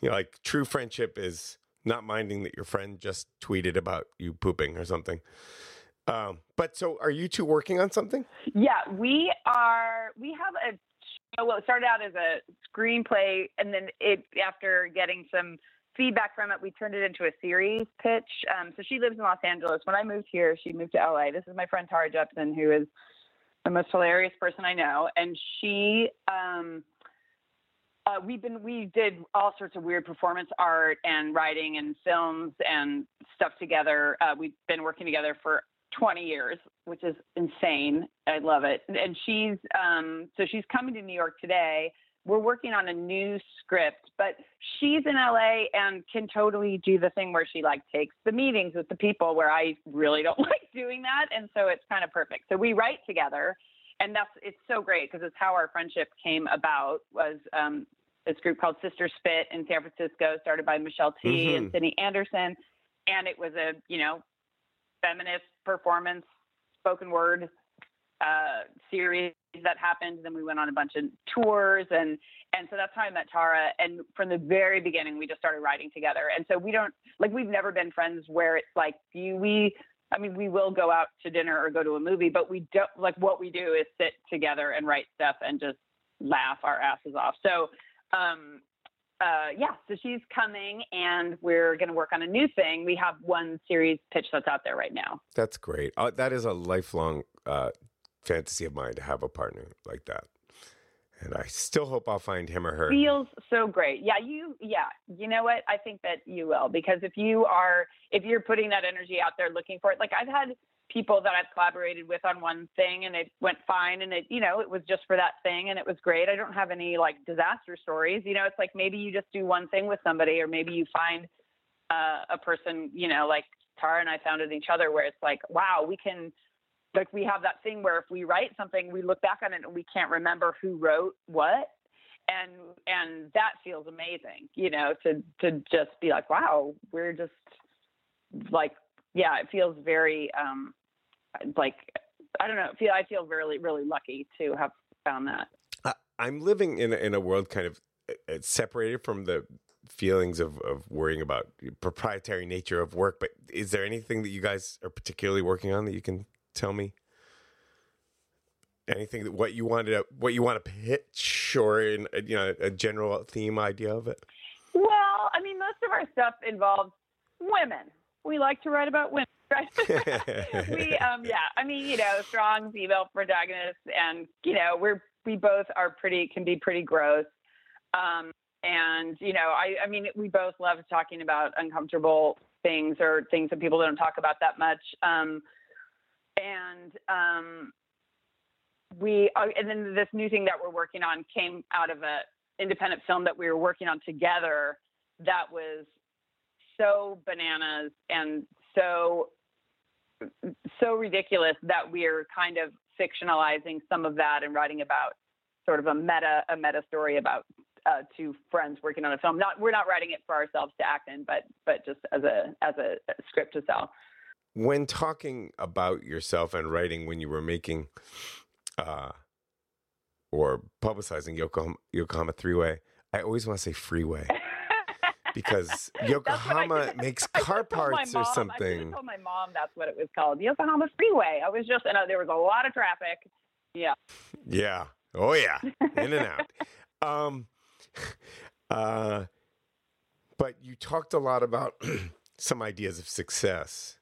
You know, like true friendship is not minding that your friend just tweeted about you pooping or something. Um, but so, are you two working on something? Yeah, we are. We have a show. Well, it started out as a screenplay, and then it after getting some feedback from it, we turned it into a series pitch. Um, so she lives in Los Angeles. When I moved here, she moved to LA. This is my friend Tara Jepsen, who is the most hilarious person I know, and she. Um, uh, we've been we did all sorts of weird performance art and writing and films and stuff together. Uh, we've been working together for 20 years, which is insane. I love it. And she's um, so she's coming to New York today we're working on a new script, but she's in LA and can totally do the thing where she like takes the meetings with the people where I really don't *laughs* like doing that. And so it's kind of perfect. So we write together and that's, it's so great because it's how our friendship came about was, um, this group called Sister Spit in San Francisco, started by Michelle Tea mm-hmm. and Sydney Anderson. And it was a, you know, feminist performance spoken word uh, series that happened. Then we went on a bunch of tours, and and so that's how I met Tara. And from the very beginning, we just started writing together. And so we don't like we've never been friends where it's like you we. I mean, we will go out to dinner or go to a movie, but we don't like what we do is sit together and write stuff and just laugh our asses off. So, um, uh, yeah, so she's coming and we're going to work on a new thing. We have one series pitch that's out there right now. That's great. Uh, that is a lifelong uh, fantasy of mine to have a partner like that. And I still hope I'll find him or her. Feels so great. Yeah, you yeah. You know what? I think that you will because if you are if you're putting that energy out there looking for it, like I've had people that I've collaborated with on one thing and it went fine and it you know, it was just for that thing and it was great. I don't have any like disaster stories. You know, it's like maybe you just do one thing with somebody or maybe you find uh, a person, you know, like Tara and I found each other where it's like, wow, we can like we have that thing where if we write something, we look back on it and we can't remember who wrote what. And and that feels amazing, you know, to to just be like, wow, we're just like yeah, it feels very um like I don't know, feel I feel really really lucky to have found that. I'm living in in a world kind of uh, separated from the feelings of, of worrying about proprietary nature of work. But is there anything that you guys are particularly working on that you can tell me? Anything that what you wanted to what you want to pitch or in you know a general theme idea of it? Well, I mean, most of our stuff involves women. We like to write about women. *laughs* Right? *laughs* we, um, yeah, I mean, you know, strong female protagonists, and you know, we're we both are pretty can be pretty gross. Um, and you know, I, I mean, we both love talking about uncomfortable things or things that people don't talk about that much. Um, and um, we uh, and then this new thing that we're working on came out of a independent film that we were working on together that was so bananas and so so ridiculous that we're kind of fictionalizing some of that and writing about sort of a meta a meta story about uh, two friends working on a film. Not we're not writing it for ourselves to act in, but but just as a as a script to sell when talking about yourself and writing when you were making uh, or publicizing Yokohama, Yokohama Threeway, I always want to say freeway. *laughs* because Yokohama *laughs* makes car parts or something. I told my mom that's what it was called, Yokohama Freeway. I was just, and there was a lot of traffic. Yeah. Yeah. Oh yeah. In and out. *laughs* Um, uh, but you talked a lot about *clears throat* some ideas of success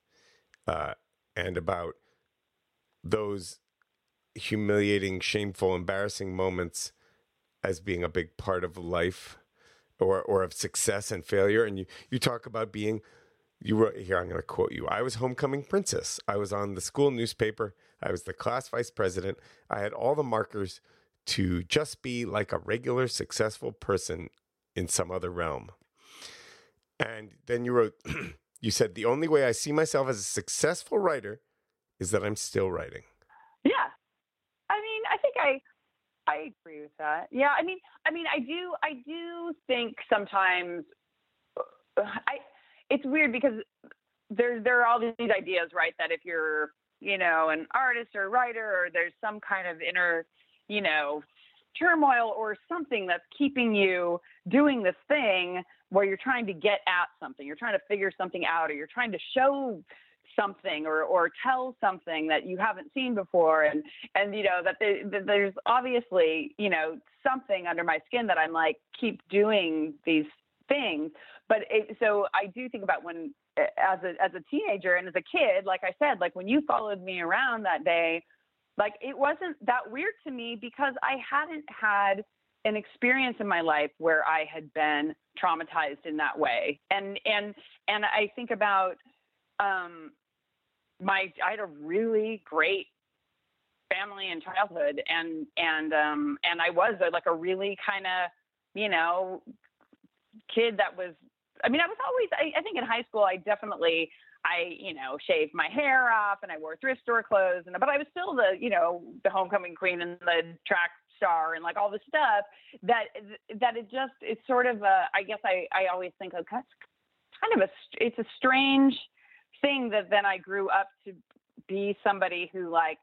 uh, and about those humiliating, shameful, embarrassing moments as being a big part of life or or of success and failure. And you you talk about being you wrote here. I'm going to quote you. I was homecoming princess. I was on the school newspaper. I was the class vice president. I had all the markers to just be like a regular successful person in some other realm. And then you wrote. *clears throat* You said the only way I see myself as a successful writer is that I'm still writing. Yeah. I mean, I think I I agree with that. Yeah, I mean, I mean, I do I do think sometimes uh, I it's weird because there there are all these ideas, right, that if you're, you know, an artist or writer or there's some kind of inner, you know, turmoil or something that's keeping you doing this thing where you're trying to get at something, you're trying to figure something out, or you're trying to show something or or tell something that you haven't seen before and and you know that, that there's obviously you know something under my skin that I'm like keep doing these things. But it, so I do think about when as a as a teenager and as a kid like I said like when you followed me around that day like it wasn't that weird to me because I hadn't had an experience in my life where I had been traumatized in that way. And and and I think about um my I had a really great family and childhood and and um and I was like a really kind of, you know, kid that was I mean, I was always I, I think in high school I definitely I, you know, shaved my hair off and I wore thrift store clothes and but I was still the, you know, the homecoming queen and the track star and like all the stuff that that it just it's sort of a I guess I I always think oh, of kind of a it's a strange thing that then I grew up to be somebody who like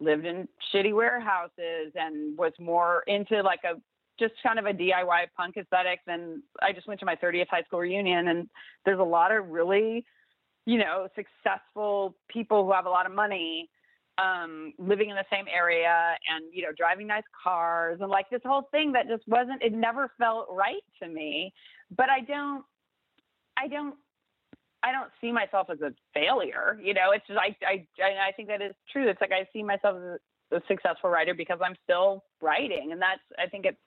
lived in shitty warehouses and was more into like a just kind of a DIY punk aesthetic. Then I just went to my 30th high school reunion, and there's a lot of really, you know, successful people who have a lot of money um, living in the same area and you know driving nice cars and like this whole thing that just wasn't it never felt right to me. But i don't i don't i don't see myself as a failure you know? It's just i i i think that is true. It's like i see myself as a, successful writer because i'm still writing. And that's i think it's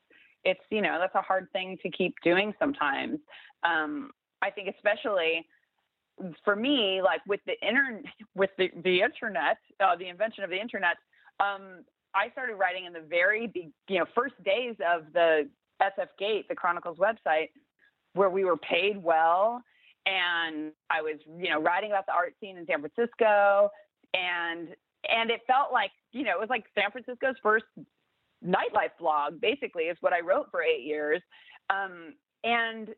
it's you know that's a hard thing to keep doing sometimes. Um i think especially for me, like with the internet, *laughs* with the, the internet, uh, the invention of the internet, um, I started writing in the very, be, you know, first days of the SF Gate, the Chronicles website, where we were paid well, and I was, you know, writing about the art scene in San Francisco, and and it felt like, you know, it was like San Francisco's first nightlife blog, basically, is what I wrote for eight years, um, and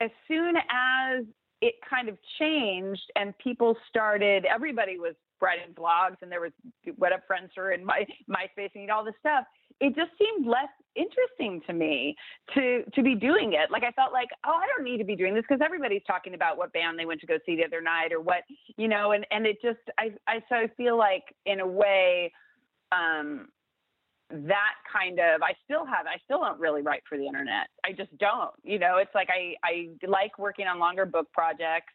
as soon as it kind of changed and people started everybody was writing blogs and there was what up friendster and my myspace and all this stuff. It just seemed less interesting to me to to be doing it. Like i felt like oh i don't need to be doing this because everybody's talking about what band they went to go see the other night or what you know and and it just i i so i feel like in a way um that kind of I still have I still don't really write for the internet. I just don't. You know, it's like I I like working on longer book projects,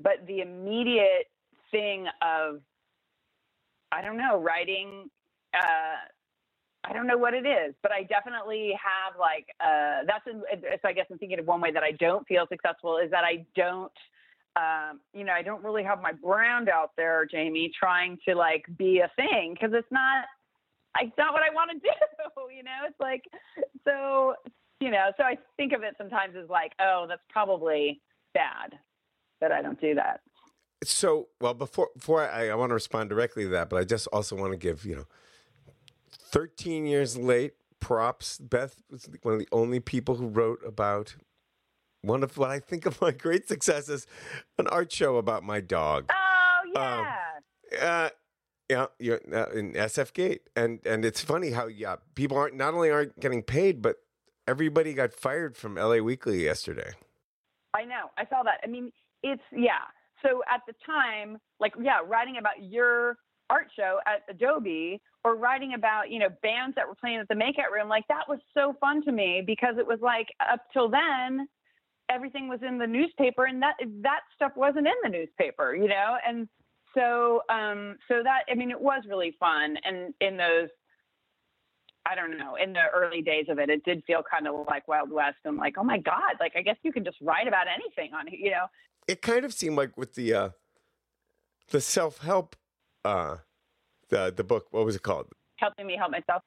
but the immediate thing of I don't know, writing uh I don't know what it is, but I definitely have like uh that's so I guess I'm thinking of one way that I don't feel successful is that I don't um, you know, I don't really have my brand out there, Jamie, trying to like be a thing because it's not it's not what I want to do. *laughs* You know, it's like, so, you know, so I think of it sometimes as like, oh, that's probably bad that I don't do that. So, well, before before I, I want to respond directly to that, but I just also want to give you know, thirteen years late props. Beth was one of the only people who wrote about one of what I think of *laughs* my great successes, an art show about my dog. Oh yeah. Um, uh, yeah, you're uh, in SF Gate, and and it's funny how yeah people aren't not only aren't getting paid, but everybody got fired from LA Weekly yesterday. I know, I saw that. I mean, it's yeah. So at the time, like yeah, writing about your art show at Adobe or writing about you know bands that were playing at the Make-Out Room, like that was so fun to me because it was like up till then everything was in the newspaper and that that stuff wasn't in the newspaper, you know, and so um, so that I mean it was really fun. And in those I don't know in the early days of it it did feel kind of like Wild West and like oh my god like I guess you can just write about anything on it, you know? It kind of seemed like with the uh, the self help uh, the the book what was it called? Helping me help myself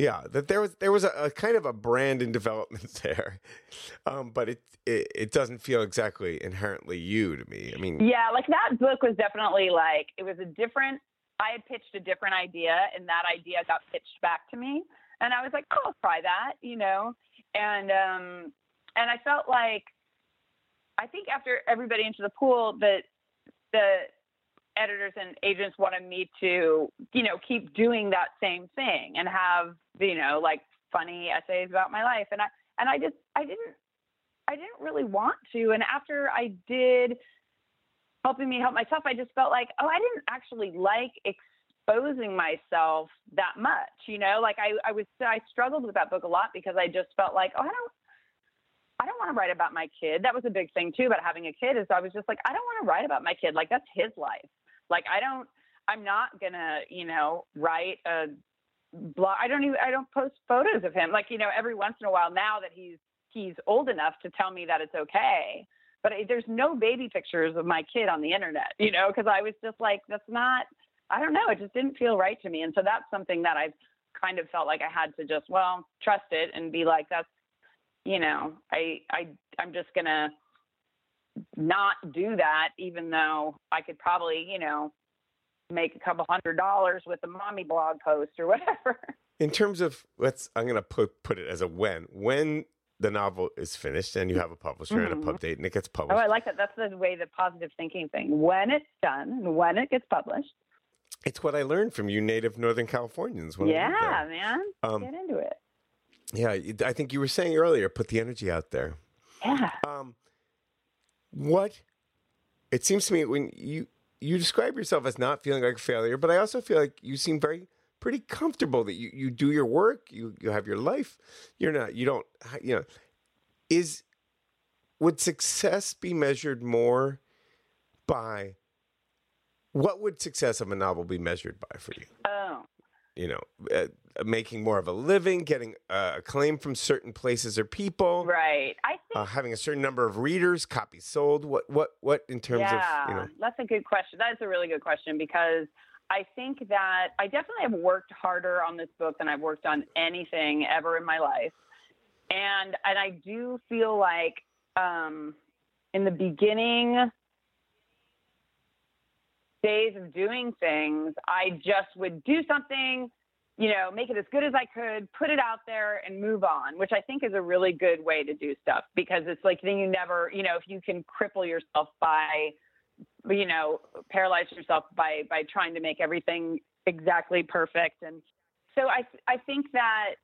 yeah, that there was there was a, a kind of a brand in *laughs* development there, um, but it, it, it doesn't feel exactly inherently you to me. I mean, yeah, like that book was definitely like it was a different. I had pitched a different idea, and that idea got pitched back to me, and I was like, oh, I'll try that, you know, and um, and I felt like, I think after everybody into the pool, that the editors and agents wanted me to, you know, keep doing that same thing and have, you know, like funny essays about my life. And I and I just I didn't I didn't really want to. And after I did helping me help myself, I just felt like, oh, I didn't actually like exposing myself that much, you know? Like I, I was I struggled with that book a lot because I just felt like, oh, I don't I don't want to write about my kid. That was a big thing too about having a kid is I was just like, I don't want to write about my kid. Like that's his life. Like I don't, I'm not gonna, you know, write a blog. I don't even, I don't post photos of him. Like, you know, every once in a while now that he's, he's old enough to tell me that it's okay. But there's no baby pictures of my kid on the internet, you know, because I was just like, that's not, I don't know, it just didn't feel right to me. And so that's something that I've kind of felt like I had to just, well, trust it and be like, that's, you know, I, I, I'm just gonna not do that, even though I could probably, you know, make a couple hundred dollars with a mommy blog post or *laughs* whatever. In terms of let's, I'm going to put put it as a when. When the novel is finished and you have a publisher and a pub date and it gets published. Oh. I like that. That's the way the positive thinking thing. When it's done and when it gets published. It's what I learned from you native Northern Californians. When Yeah, man. Um, Get into it. Yeah, I think you were saying earlier, put the energy out there. Yeah. Um, what? It seems to me when you you describe yourself as not feeling like a failure, but I also feel like you seem very pretty comfortable that you, you do your work, you you have your life. You're not you don't you know is would success be measured more by what would success of a novel be measured by for you? Oh. You know, uh, making more of a living, getting uh, acclaim from certain places or people, Right. I think uh, having a certain number of readers, copies sold. What what what in terms yeah, of you know? that's a good question. That's a really good question because I think that I definitely have worked harder on this book than I've worked on anything ever in my life, and and I do feel like um, in the beginning days of doing things, I just would do something. You know, make it as good as I could, put it out there and move on, which I think is a really good way to do stuff because it's like then you never, you know, if you can cripple yourself by you know paralyze yourself by by trying to make everything exactly perfect and so i i think that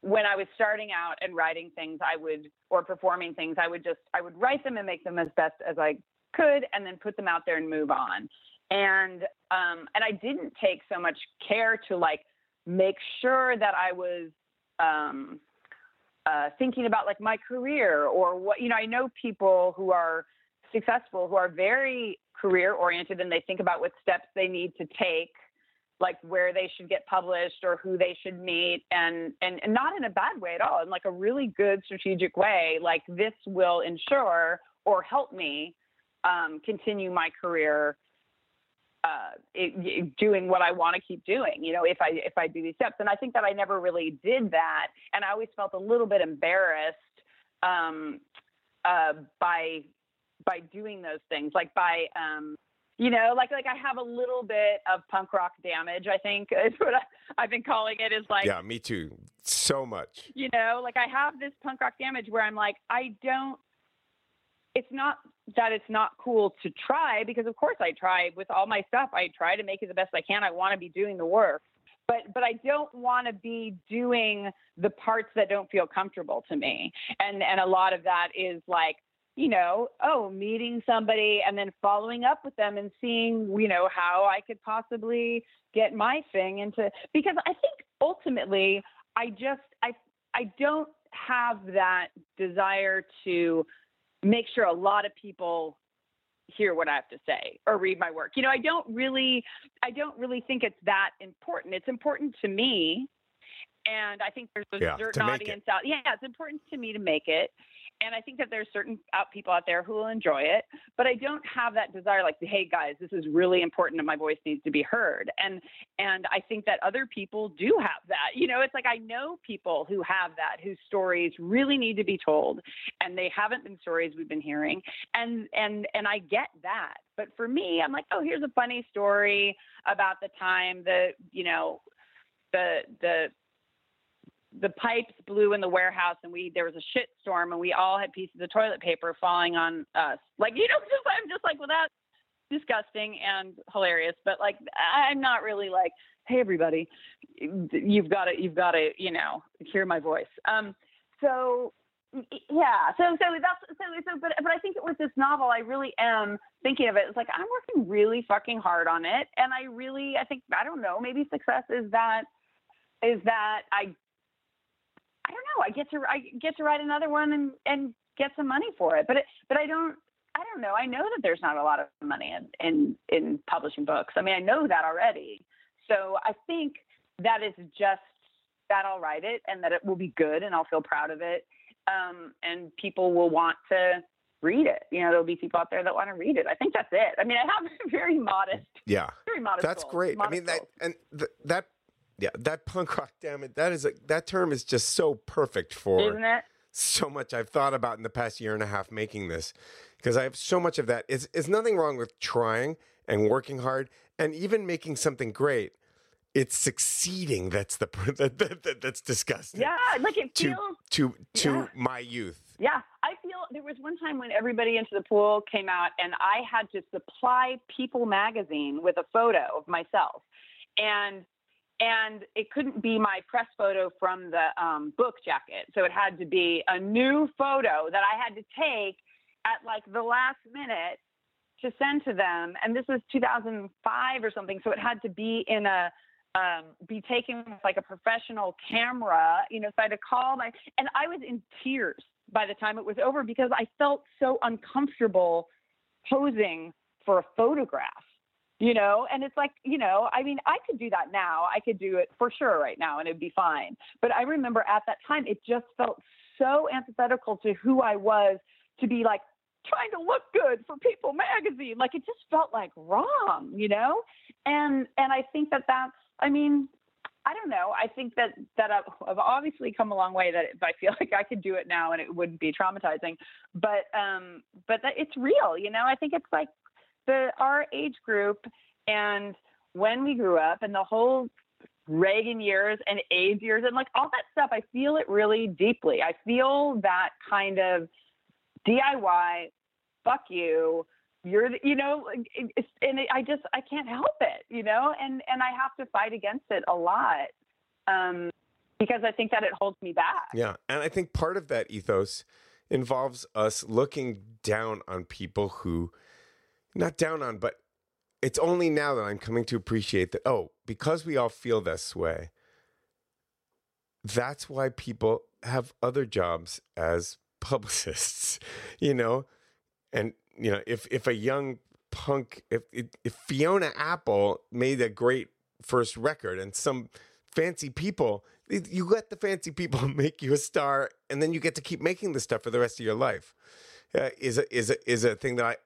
when i was starting out and writing things i would or performing things i would just i would write them and make them as best as i could and then put them out there and move on. And um and i didn't take so much care to like make sure that i was um uh, thinking about like my career or what you know i know people who are successful who are very career oriented and they think about what steps they need to take like where they should get published or who they should meet and, and and not in a bad way at all in like a really good strategic way like this will ensure or help me um, continue my career uh, it, it- doing what I want to keep doing, you know, if I if I do these steps, and I think that I never really did that, and I always felt a little bit embarrassed um, uh, by by doing those things, like by um, you know, like like I have a little bit of punk rock damage. I think *laughs* is what I, I've been calling it. Is like yeah, me too. So much. you know, like I have this punk rock damage where I'm like, I don't. It's not that it's not cool to try because of course I try with all my stuff. I try to make it the best I can. I want to be doing the work, but but I don't want to be doing the parts that don't feel comfortable to me. And and a lot of that is like you know, oh, meeting somebody and then following up with them and seeing, you know, how I could possibly get my thing into because I think ultimately I just I I don't have that desire to make sure a lot of people hear what I have to say or read my work. You know, I don't really I don't really think it's that important. It's important to me and I think there's a Yeah, certain audience out. Yeah, it's important to me to make it. And I think that there's certain out people out there who will enjoy it, but I don't have that desire like, hey guys, this is really important and my voice needs to be heard. And and I think that other people do have that. You know, it's like I know people who have that, whose stories really need to be told, and they haven't been stories we've been hearing. And and and I get that. But for me, I'm like, oh, here's a funny story about the time that you know the the the pipes blew in the warehouse and we there was a shit storm and we all had pieces of toilet paper falling on us. Like you know, *laughs* just I'm just like, well, that's disgusting and hilarious. But like, I'm not really like, hey, everybody, you've got to you've got to you know hear my voice. Um, so yeah, so so that's so so. But but I think with this novel, I really am thinking of it. It's like I'm working really fucking hard on it, and I really I think I don't know maybe success is that is that I I don't know. I get to I get to write another one and and get some money for it. But it, but I don't I don't know. I know that there's not a lot of money in in in publishing books. I mean, I know that already. So I think that is just that I'll write it and that it will be good and I'll feel proud of it. Um, and people will want to read it. You know, there'll be people out there that want to read it. I think that's it. I mean, I have *laughs* very modest, Yeah. very modest. That's goals, great. I modest mean that goals. and th- that yeah, that punk rock damn it. That is a that term is just so perfect for isn't it? so much I've thought about in the past year and a half making this because I have so much of that. It's, it's nothing wrong with trying and working hard and even making something great. it's succeeding that's the *laughs* that, that, that, that's disgusting. Yeah, like it to feels. to to Yeah. my youth. Yeah, I feel there was one time when everybody into the pool came out, and I had to supply People magazine with a photo of myself, and and it couldn't be my press photo from the um, book jacket, so it had to be a new photo that I had to take at like the last minute to send to them, and this was 2005 or something, so it had to be in a um, be taken with like a professional camera, you know, so I had to call my, and I was in tears by the time it was over because I felt so uncomfortable posing for a photograph, you know, and it's like, you know, I mean, I could do that now. I could do it for sure right now and it'd be fine. But I remember at that time, it just felt so antithetical to who I was to be like, trying to look good for people magazine like it just felt like wrong you know and and i think that that's I mean, I don't know. I think that that I've, obviously come a long way. That if I feel *laughs* like I could do it now and it wouldn't be traumatizing, but um, but that it's real. You know, I think it's like the our age group and when we grew up and the whole Reagan years and AIDS years and like all that stuff. I feel it really deeply. I feel that kind of DIY. Fuck you you're you know and i just i can't help it you know and and i have to fight against it a lot um because i think that it holds me back Yeah, and I think part of that ethos involves us looking down on people who, not down on, but it's only now that I'm coming to appreciate that. Oh, because we all feel this way, that's why people have other jobs as *laughs* publicists, you know, and you know if if a young punk if if Fiona Apple made a great first record and some fancy people you let the fancy people *laughs* make you a star and then you get to keep making the stuff for the rest of your life uh, is a is a is a thing that I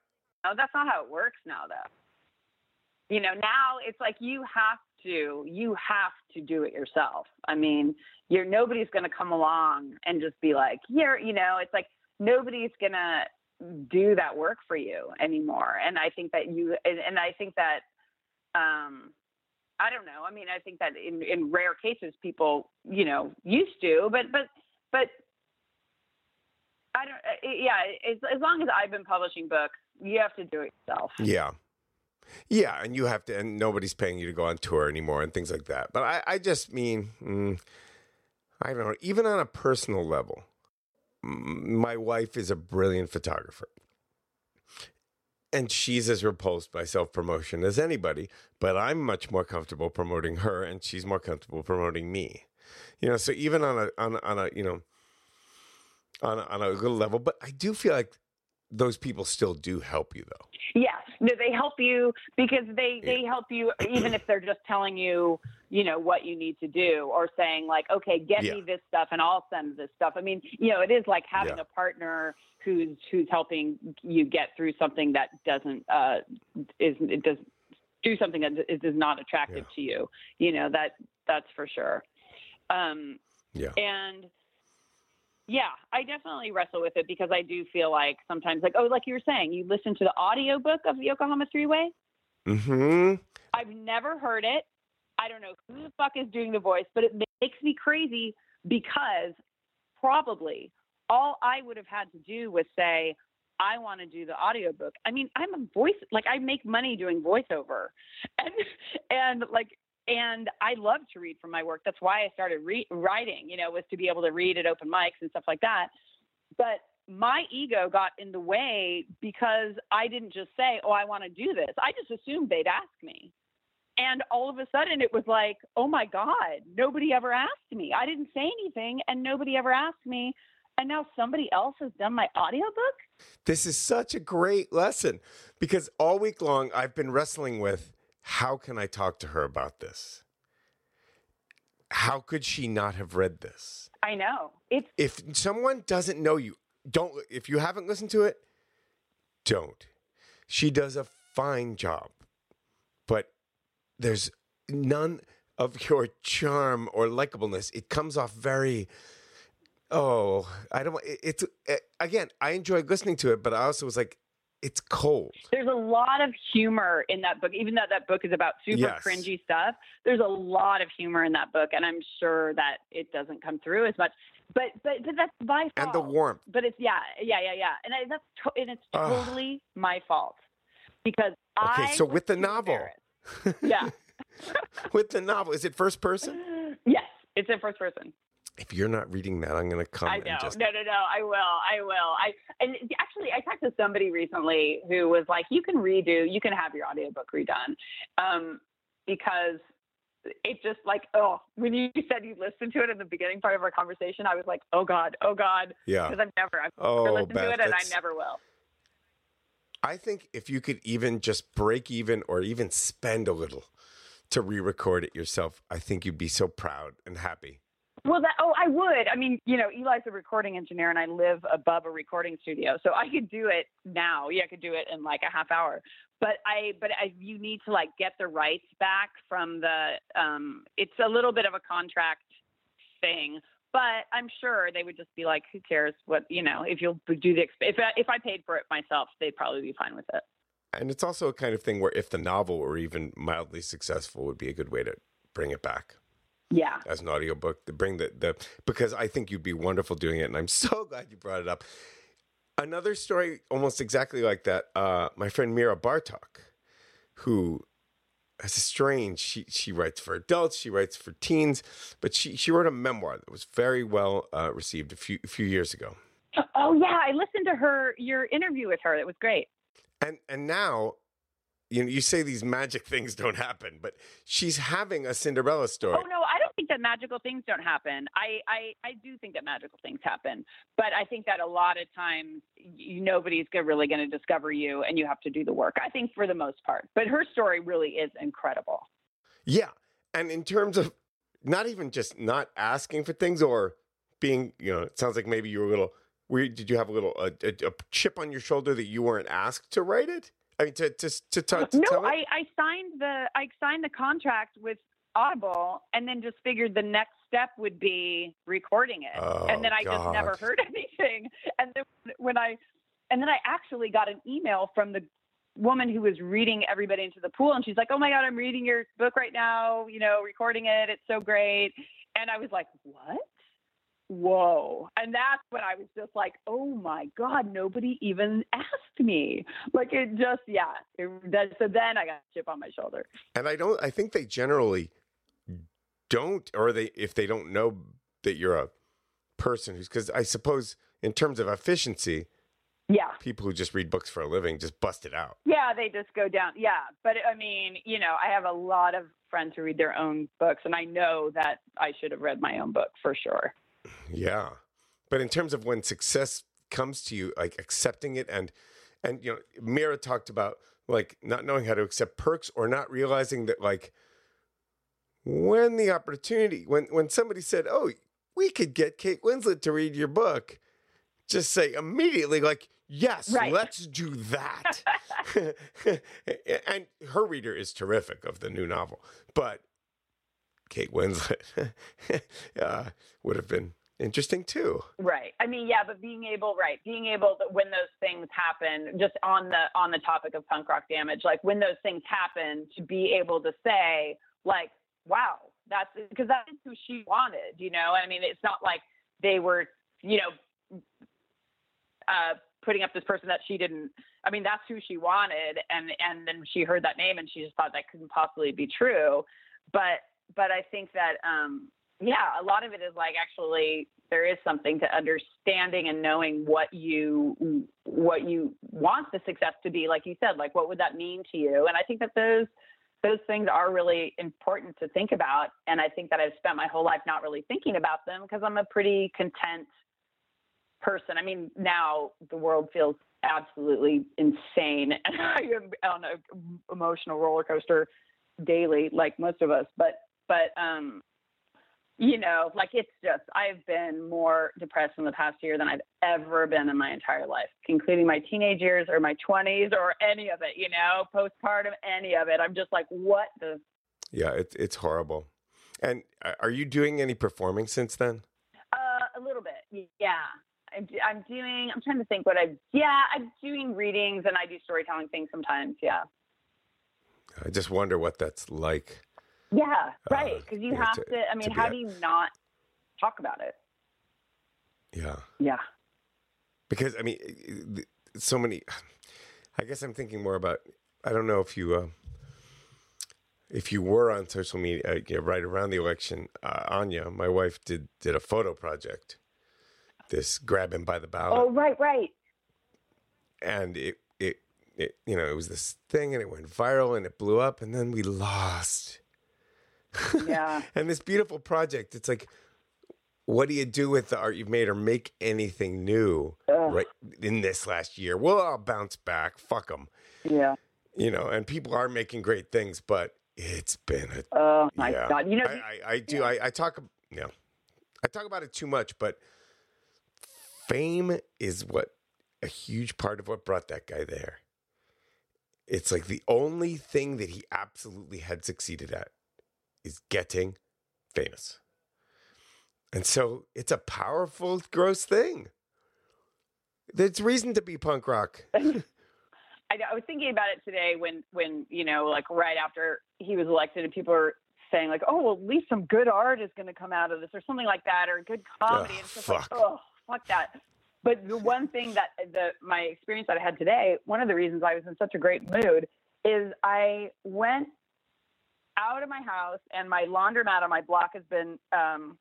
no that's not how it works now though. You know now it's like you have to you have to do it yourself. I mean you're nobody's going to come along and just be like here you know it's like nobody's going to do that work for you anymore. And i think that you and, and i think that um i don't know. I mean i think that in in rare cases people you know used to but but but i don't uh, yeah as, as long as i've been publishing books you have to do it yourself. Yeah. Yeah and you have to and nobody's paying you to go on tour anymore and things like that. But i i just mean mm, i don't know even on a personal level my wife is a brilliant photographer. And she's as repulsed by self promotion as anybody, but I'm much more comfortable promoting her, and she's more comfortable promoting me. You know, so even on a on a, on a you know on a, on a good level, but I do feel like those people still do help you though. Yeah, no, they help you because they they help you even if they're just telling you, you know, what you need to do or saying like, okay, get Yeah. me this stuff and I'll send this stuff. I mean, you know, it is like having Yeah. a partner who's who's helping you get through something that doesn't uh is it does do something that is, is not attractive Yeah. to you. You know, that that's for sure. Um Yeah. and yeah, I definitely wrestle with it because I do feel like sometimes, like, oh, like you were saying, you listen to the audiobook of the Yokohama Threeway. Hmm. I've never heard it. I don't know who the fuck is doing the voice, but it makes me crazy because probably all I would have had to do was say, I want to do the audiobook. I mean, I'm a voice, like I make money doing voiceover *laughs* and, and like, and I love to read from my work. That's why I started re- writing, you know, was to be able to read at open mics and stuff like that. But my ego got in the way because I didn't just say, "Oh, I want to do this." I just assumed they'd ask me. And all of a sudden it was like, "Oh my god, nobody ever asked me. I didn't say anything and nobody ever asked me." And now somebody else has done my audiobook? This is such a great lesson because all week long I've been wrestling with how can I talk to her about this? How could she not have read this? I know. It's If someone doesn't know you, don't if you haven't listened to it, don't. She does a fine job. But there's none of your charm or likableness. It comes off very oh, I don't it- it's it, again, I enjoyed listening to it, but I also was like it's cold. There's a lot of humor in that book, even though that book is about super Yes. cringy stuff. There's a lot of humor in that book, and I'm sure that it doesn't come through as much. But but but that's my fault. And the warmth. But it's yeah yeah yeah yeah, and I, that's to- and it's Ugh. totally my fault because I Okay, I so with the novel. Yeah. *laughs* with the novel, is it first person? *laughs* yes, it's in first person. If you're not reading that, I'm going to come I and know. just. No, no, no. I will. I will. I and actually, I talked to somebody recently who was like, "You can redo. You can have your audiobook redone," um, because it just like oh, when you said you listened to it in the beginning part of our conversation, I was like, "Oh God, oh God," Yeah. because I've never, I've Oh, never listened Beth, to it, and I never will. I think if you could even just break even or even spend a little to re-record it yourself, I think you'd be so proud and happy. Well, that oh, I would. I mean, you know, Eli's a recording engineer, and I live above a recording studio, so I could do it now. Yeah, I could do it in like a half hour. But I, but I, you need to like get the rights back from the. Um, it's a little bit of a contract thing, but I'm sure they would just be like, "Who cares? What you know? If you'll do the exp- if I, if I paid for it myself, they'd probably be fine with it." And it's also a kind of thing where if the novel were even mildly successful would be a good way to bring it back Yeah. as an audiobook to bring the, the because I think you'd be wonderful doing it and I'm *laughs* so glad you brought it up. Another story almost exactly like that, uh, my friend Mira Bartok, who has a strange she she writes for adults, she writes for teens, but she she wrote a memoir that was very well uh, received a few a few years ago. Oh yeah, I listened to her your interview with her. It was great. And and now, you know, you say these magic things don't happen, but she's having a Cinderella story. Oh no, think that magical things don't happen. I, I, I do think that magical things happen, but I think that a lot of times you, nobody's really going to discover you, and you have to do the work. I think for the most part, but her story really is incredible. Yeah, and in terms of not even just not asking for things or being, you know, it sounds like maybe you were a little. Weird. Did you have a little a, a, a chip on your shoulder that you weren't asked to write it? I mean, to to to, to, to no? I, I signed the I signed the contract with Audible, and then just figured the next step would be recording it, Oh, and then I just never heard *laughs* anything. And then when I and then I actually got an email from the woman who was reading everybody into the pool, and she's like, "Oh my God, I'm reading your book right now. You know, recording it. It's so great." And I was like, "What?" Whoa. And that's when I was just like, oh my God, nobody even asked me. Like it just, yeah. It, that, so then I got a chip on my shoulder. And I don't. I think they generally don't, or they if they don't know that you're a person who's because I suppose in terms of efficiency, Yeah. people who just read books for a living just bust it out. Yeah, they just go down. Yeah. But I mean, you know, I have a lot of friends who read their own books, and I know that I should have read my own book for sure. Yeah. But in terms of when success comes to you, like accepting it and and you know, Mira talked about like not knowing how to accept perks or not realizing that like when the opportunity when when somebody said, "Oh, we could get Kate Winslet to read your book," just say immediately like, "Yes, Right. let's do that." *laughs* *laughs* and her reader is terrific of the new novel, but Kate Winslet *laughs* uh, would have been interesting too. Right. I mean, yeah, but being able, right, being able to when those things happen, just on the on the topic of punk rock damage, like when those things happen, to be able to say, like, wow, that's because that's who she wanted, you know. I mean, it's not like they were, you know, uh, putting up this person that she didn't. I mean, that's who she wanted, and and then she heard that name, and she just thought that couldn't possibly be true. But but I think that um, yeah, a lot of it is like actually there is something to understanding and knowing what you what you want the success to be. Like you said, like what would that mean to you? And I think that those those things are really important to think about. And I think that I've spent my whole life not really thinking about them because I'm a pretty content person. I mean, now the world feels absolutely insane, *laughs* and I am on an emotional roller coaster daily, like most of us. But but um, you know, like it's just I've been more depressed in the past year than I've ever been in my entire life, including my teenage years or my 20s or any of it. You know, postpartum, any of it. I'm just like, what the Yeah, it's it's horrible. And uh, are you doing any performing since then? Uh, a little bit, yeah. I'm, I'm doing. I'm trying to think what I've, Yeah, I'm doing readings and I do storytelling things sometimes. Yeah. I just wonder what that's like. Yeah, right. Because you yeah, have to- to. I mean, to how do you not talk about it? Yeah. Yeah. because I mean, so many. *sighs* I guess I'm thinking more about. I don't know if you, uh, if you were on social media uh, you right around the election. Uh, Anya, my wife, did did a photo project. This grab him by the ballot, Oh, right, right. and it it it you know it was this thing, and it went viral, and it blew up, and then we lost. Yeah. *laughs* and this beautiful project, it's like, what do you do with the art you've made, or make anything new? Ugh. right in this last year. Well, I'll bounce back. Fuck them. Yeah. You know, and people are making great things, but it's been a Oh my yeah. God. You know. I, I, I do. I, I talk. You know, I talk about it too much, but fame is what a huge part of what brought that guy there. It's like the only thing that he absolutely had succeeded at is getting famous. And so it's a powerful, gross thing. There's reason to be punk rock. *laughs* I, I was thinking about it today when, when you know, like right after he was elected, and people were saying like, "Oh, well, at least some good art is going to come out of this," or something like that, or good comedy. Ugh, and it's fuck. like, oh, fuck that. But the one thing that the my experience that I had today, one of the reasons I was in such a great mood is I went out of my house and my laundromat on my block has been um,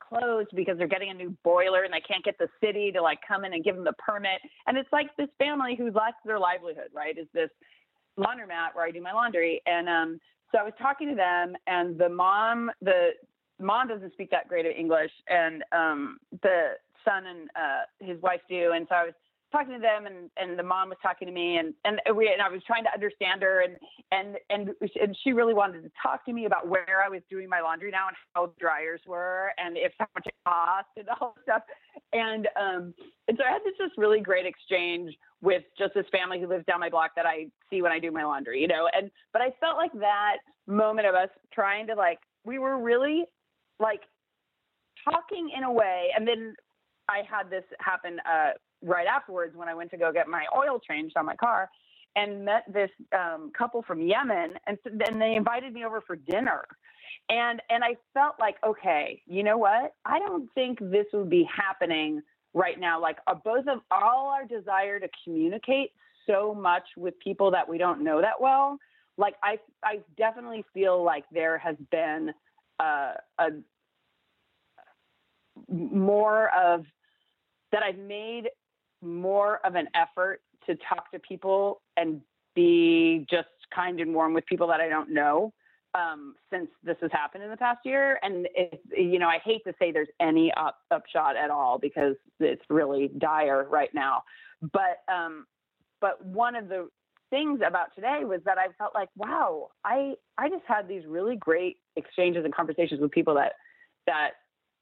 closed because they're getting a new boiler and they can't get the city to like come in and give them the permit. And it's like this family who lost their livelihood, right? Is this laundromat where I do my laundry. And um, so I was talking to them and the mom, the mom doesn't speak that great of English and um, the son and uh, his wife do. And so I was talking to them and, and the mom was talking to me and, and we, and I was trying to understand her and, and, and, and she really wanted to talk to me about where I was doing my laundry now and how the dryers were and if how much it cost and all that stuff. And, um, and so I had this just really great exchange with just this family who lives down my block that I see when I do my laundry, you know, and, but I felt like that moment of us trying to like, we were really like talking in a way. And then I had this happen, uh, right afterwards when I went to go get my oil changed on my car and met this um, couple from Yemen. And then they invited me over for dinner. And, and I felt like, okay, you know what? I don't think this would be happening right now. Like uh, both of all our desire to communicate so much with people that we don't know that well. Like I, I definitely feel like there has been uh, a more of that I've made more of an effort to talk to people and be just kind and warm with people that I don't know um, since this has happened in the past year. And it, you know, I hate to say there's any up, upshot at all because it's really dire right now. But um, but one of the things about today was that I felt like, wow, I I just had these really great exchanges and conversations with people that that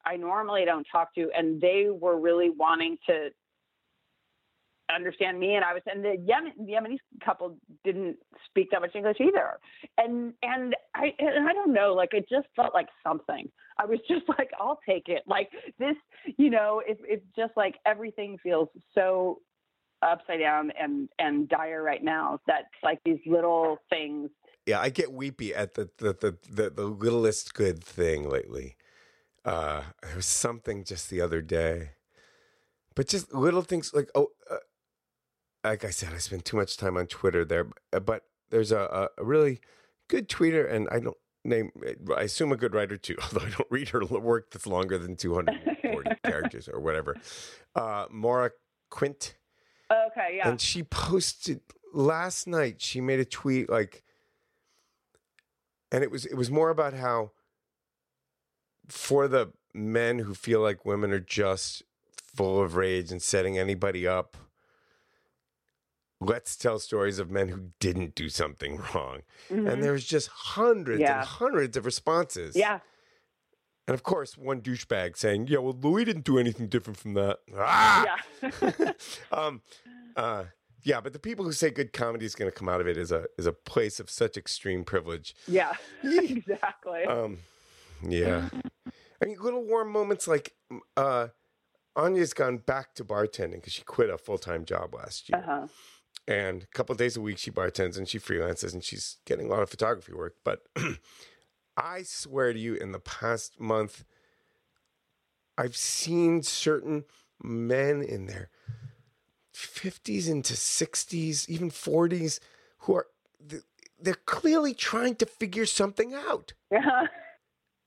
I normally don't talk to, and they were really wanting to understand me and I was and the Yemen the Yemeni couple didn't speak that much English either. And and I and I don't know, like it just felt like something. I was *laughs* just like, I'll take it. Like this, you know, it it's just like everything feels so upside down and and dire right now that like these little things Yeah, I get weepy at the the the the, the littlest good thing lately. Uh, there was something just the other day, but just little things like oh, like I said, I spend too much time on Twitter there. But there's a, a really good tweeter, and I don't name. I assume a good writer too, *laughs* although I don't read her work that's longer than 240 *laughs* characters or whatever. Uh, Maura Quint. Okay, yeah. And she posted last night. She made a tweet like, and it was it was more about how for the men who feel like women are just full of rage and setting anybody up. Let's tell stories of men who didn't do something *laughs* wrong. Mhm. And there's just hundreds Yeah. and hundreds of responses. yeah. And of course, one douchebag saying, Yeah, well, Louis didn't do anything different from that. Ah! Yeah. *laughs* *laughs* um, uh, yeah, but the people who say good comedy is going to come out of it is a is a place of such extreme privilege. yeah. exactly. Um, yeah, I mean, little warm moments like uh, Anya's gone back to bartending because she quit a full time job last year. Uh-huh. And a couple days a week she bartends and she freelances and she's getting a lot of photography work. But *clears throat* I swear to you, in the past month, I've seen certain men in their 50s into 60s, even 40s, who are they're clearly trying to figure something out. Yeah.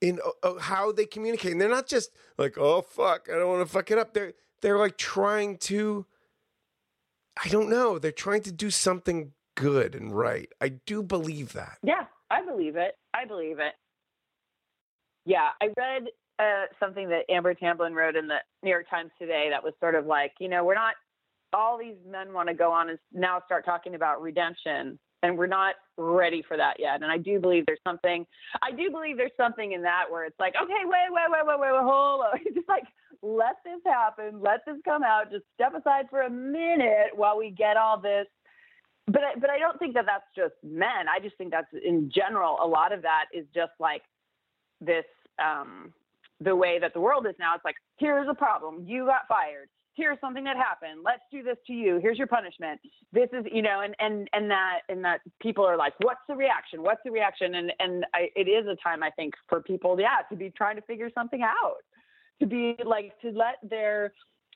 In uh, uh, how they communicate. And they're not just like, "Oh fuck, I don't want to fuck it up." They're they're like trying to I don't know, they're trying to do something good and right. I do believe that. Yeah, I believe it. I believe it. Yeah, I read uh, something that Amber Tamblyn wrote in the New York Times today that was sort of like, you know, we're not all these men want to go on and now start talking about redemption and we're not ready for that yet. And I do believe there's something, I do believe there's something in that where it's like, okay, wait, wait, wait, wait, wait, wait hold on. It's *laughs* just like, let this happen. Let this come out. Just step aside for a minute while we get all this. But I, but I don't think that that's just men. I just think that's in general, a lot of that is just like this, um, the way that the world is now. It's like, here's a problem. You got fired here's something that happened let's do this to you here's your punishment this is you know and and and that and that people are like what's the reaction what's the reaction and and I, it is a time i think for people yeah to be trying to figure something out to be like to let their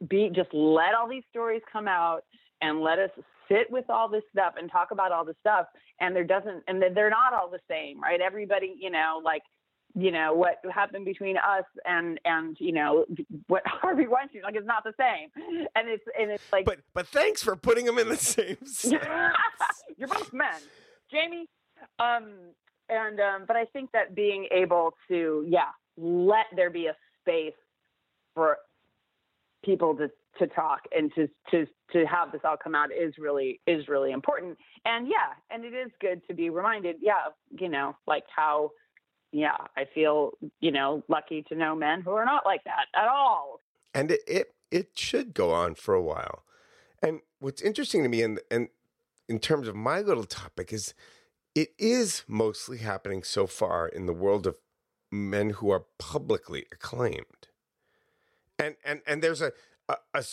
be just let all these stories come out and let us sit with all this stuff and talk about all this stuff and there doesn't and they're not all the same right? Everybody you know like you know what happened between us and and you know *laughs* what Harvey Weinstein like it's not the same. And it's and it's like but but thanks for putting them in the same *laughs* you're both men. Jamie um and um but I think that being able to yeah let there be a space for people to to talk and to to to have this all come out is really is really important and yeah and it is good to be reminded yeah you know like how yeah, I feel, you know, lucky to know men who are not like that at all. And it it, it should go on for a while. And what's interesting to me in and in terms of my little topic is it is mostly happening so far in the world of men who are publicly acclaimed. And and and there's a, a, a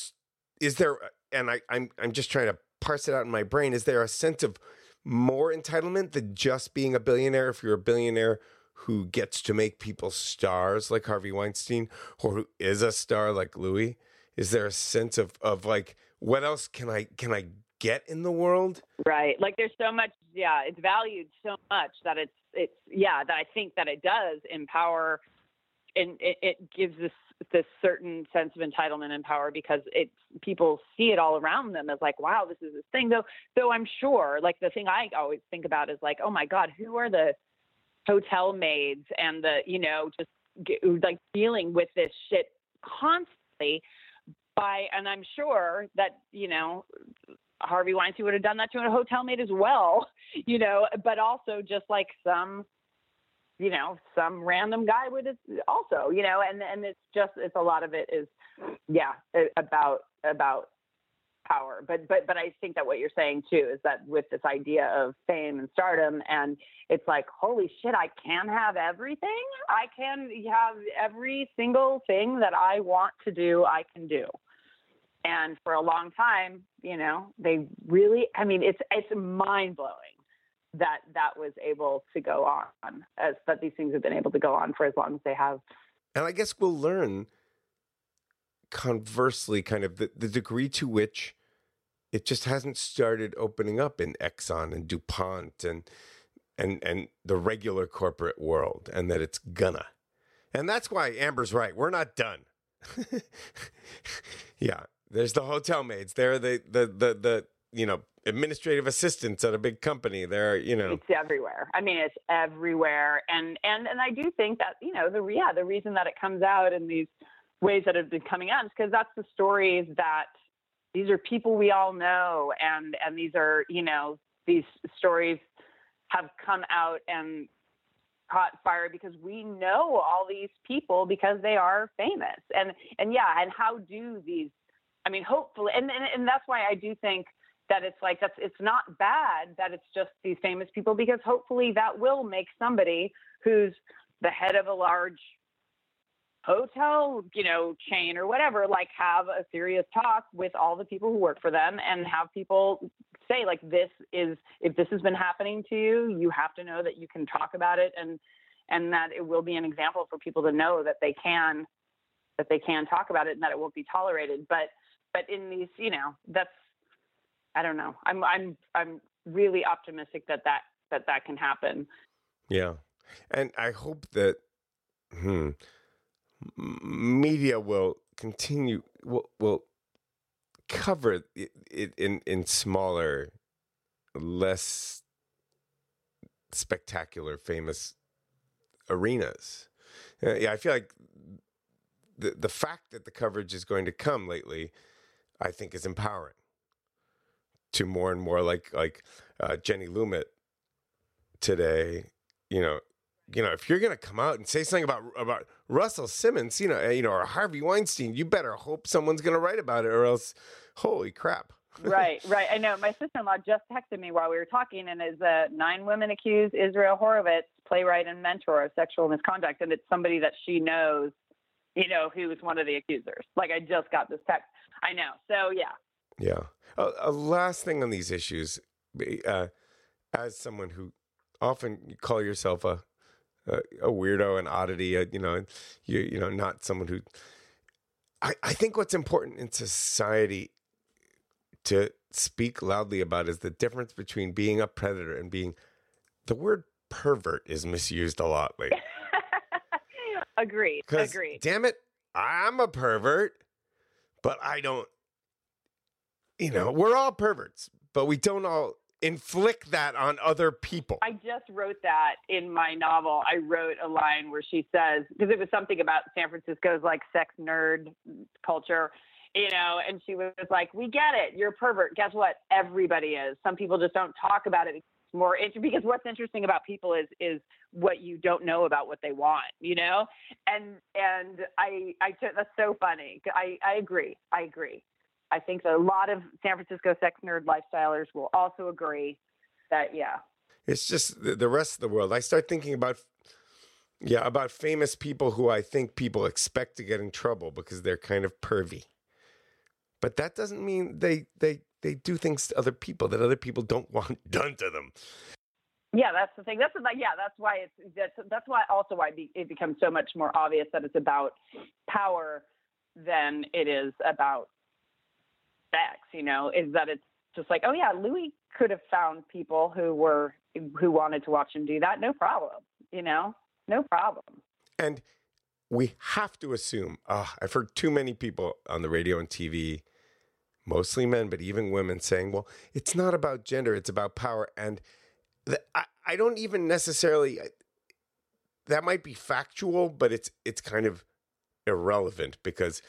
is there uh, and I I'm I'm just trying to parse it out in my brain is there a sense of more entitlement than just being a billionaire if you're a billionaire who gets to make people stars like Harvey Weinstein or who is a star like Louis? Is there a sense of of like what else can I can I get in the world? Right. Like there's so much yeah, it's valued so much that it's it's yeah, that I think that it does empower and it, it gives this this certain sense of entitlement and power because it people see it all around them as like wow this is this thing. Though though i'm sure like the thing i always think about is like oh my god who are the hotel maids and the you know just like dealing with this shit constantly by and i'm sure that you know harvey weinstein would have done that to a hotel maid as well *laughs* you know but also just like some you know some random guy would also you know and and it's just it's a lot of it is yeah about about power. But but but I think that what you're saying too is that with this idea of fame and stardom, and it's like, holy shit, I can have everything. I can have every single thing that I want to do. I can do. And for a long time, you know, they really. I mean, it's it's mind blowing that that was able to go on as that these things have been able to go on for as long as they have. And I guess we'll learn conversely, kind of the, the degree to which it just hasn't started opening up in Exxon and DuPont and and and the regular corporate world, and that it's gonna. And that's why Amber's right. We're not done. *laughs* yeah, there's the hotel maids. There are the the the the you know administrative assistants at a big company. There, you know, it's everywhere. I mean, it's everywhere. And and and I do think that you know the yeah the reason that it comes out in these ways that have been coming out is because that's the stories that these are people we all know and and these are you know these stories have come out and caught fire because we know all these people because they are famous and and yeah and how do these i mean hopefully and and, and that's why i do think that it's like that's it's not bad that it's just these famous people because hopefully that will make somebody who's the head of a large hotel, you know, chain or whatever, like have a serious talk with all the people who work for them and have people say like this is if this has been happening to you, you have to know that you can talk about it and and that it will be an example for people to know that they can that they can talk about it and that it won't be tolerated. But but in these, you know, that's I don't know. I'm I'm I'm really optimistic that that that that can happen. Yeah, and I hope that hmm, media will continue will will cover it, in in smaller, less spectacular, famous arenas. Uh, yeah, I feel like the the fact that the coverage is going to come lately, I think, is empowering to more and more like like uh, Jenny Lumet today. You know, you know, if you're to come out and say something about about Russell Simmons, you know, eh, you know, or Harvey Weinstein, you better hope someone's to write about it, or else, holy crap. right, right. I know. My sister-in-law just texted me while we were talking, and is uh, nine women accuse Israel Horovitz, playwright and mentor, of sexual misconduct, and it's somebody that she knows, you know, who was one of the accusers. Like I just got this text. I know. So yeah. Yeah. A, a last thing on these issues, uh, as someone who often call yourself a a, a weirdo, an oddity, a, you know, you you know, not someone who. I, I think what's important in society to speak loudly about is the difference between being a predator and being the word pervert is misused a lot lately. *laughs* agreed. Agreed. Damn it, I'm a pervert, but I don't. You know, we're all perverts, but we don't all inflict that on other people. I just wrote that in my novel. I wrote a line where she says, because it was something about San Francisco's like sex nerd culture, you know, and she was like, We get it. You're a pervert. Guess what? Everybody is. Some people just don't talk about it more because what's interesting about people is is what you don't know about what they want you know and and i i that's so funny i i agree i agree I think that a lot of San Francisco sex nerd lifestylers will also agree that, yeah. It's just the rest of the world. I start thinking about, yeah, about famous people who I think people expect to get in trouble because they're kind of pervy. But that doesn't mean they they they do things to other people that other people don't want *laughs* done to them. Yeah, that's the thing. That's like, yeah, that's why it's that's that's why also why it becomes so much more obvious that it's about power than it is about sex, you know, is that it's just like, oh yeah, Louis could have found people who were who wanted to watch him do that, no problem, you know, no problem. And we have to assume. Uh, I've heard too many people on the radio and TV, mostly men, but even women, saying, "Well, it's not about gender; it's about power." And the, I, I don't even necessarily. That might be factual, but it's it's kind of irrelevant because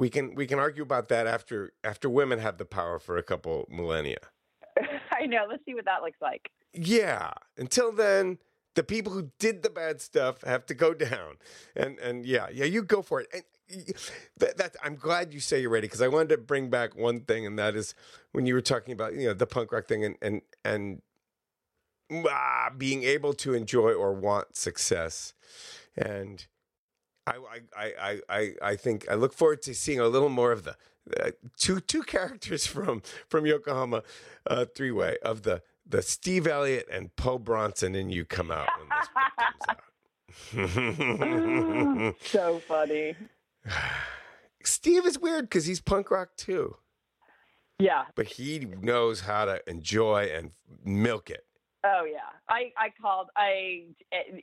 we can we can argue about that after after women have the power for a couple millennia. *laughs* I know. Let's see what that looks like. Yeah. Until then, the people who did the bad stuff have to go *laughs* down. And and yeah, yeah, you go for it. And that, that I'm glad you say you're ready because I wanted to bring back one thing, and that is when you were talking about you know the punk rock thing and and and ah, being able to enjoy or want success, and I, I, I, I, I think I look forward to seeing a little more of the uh, two two *laughs* characters from from Yokohama uh, Threeway of the the Steve Elliott and Po Bronson and you come out when this comes out. *laughs* *laughs* so funny. *sighs* Steve is weird because he's punk rock too. Yeah, but he knows how to enjoy and milk it. Oh yeah, I I called, I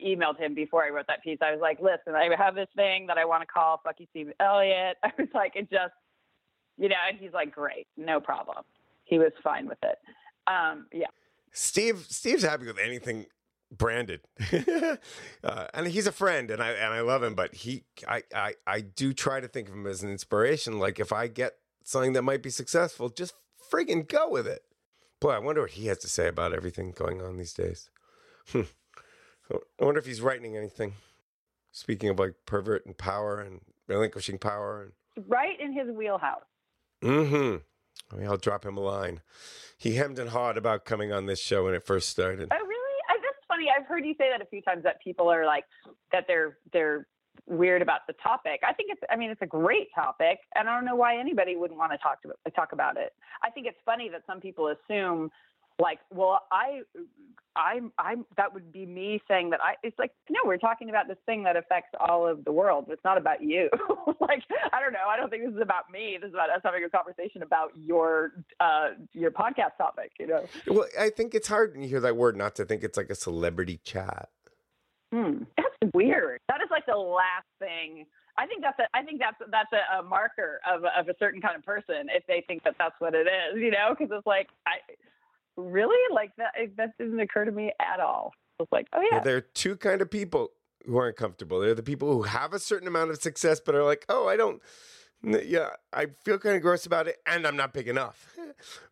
emailed him before I wrote that piece. I was like, listen, I have this thing that I want to call "Fucky Steve Elliott." *laughs* I was like, it just, you know, and he's like, great, no problem. He was fine with it. Um, yeah. Steve, Steve's happy with anything branded, *laughs* uh, and he's a friend, and I and I love him. But he, I, I, I do try to think of him as an inspiration. Like if I get something that might be successful, just friggin' go with it. Boy, I wonder what he has to say about everything going on these days. Hmm. I wonder if he's writing anything. Speaking of like pervert and power and relinquishing power and right in his wheelhouse. Mm-hmm. I mean, I'll drop him a line. He hemmed and hawed about coming on this show when it first started. Oh, really? I, that's funny. I've heard you say that a few times that people are like that they're they're weird about the topic. I think it's, I mean, it's a great topic, and I don't know why anybody wouldn't want to talk to talk about it. I think it's funny that some people assume, like, well, I, I'm, I'm, that would be me saying that I. It's like, no, we're talking about this thing that affects all of the world. It's not about you. *laughs* like, I don't know. I don't think this is about me. This is about us having a conversation about your, uh, your podcast topic. You know. Well, I think it's hard when you hear that word not to think it's like a celebrity chat. Hmm. That's weird. That is like the last thing. I think that's a. I think that's that's a, a marker of a, of a certain kind of person if they think that that's what it is. You know, because it's like I really like that. That didn't occur to me at all. It's like, oh yeah. Well, there are two kind of people who aren't comfortable. They're the people who have a certain amount of success, but are like, oh, I don't. Yeah, I feel kind of gross about it, and I'm not big enough. *laughs*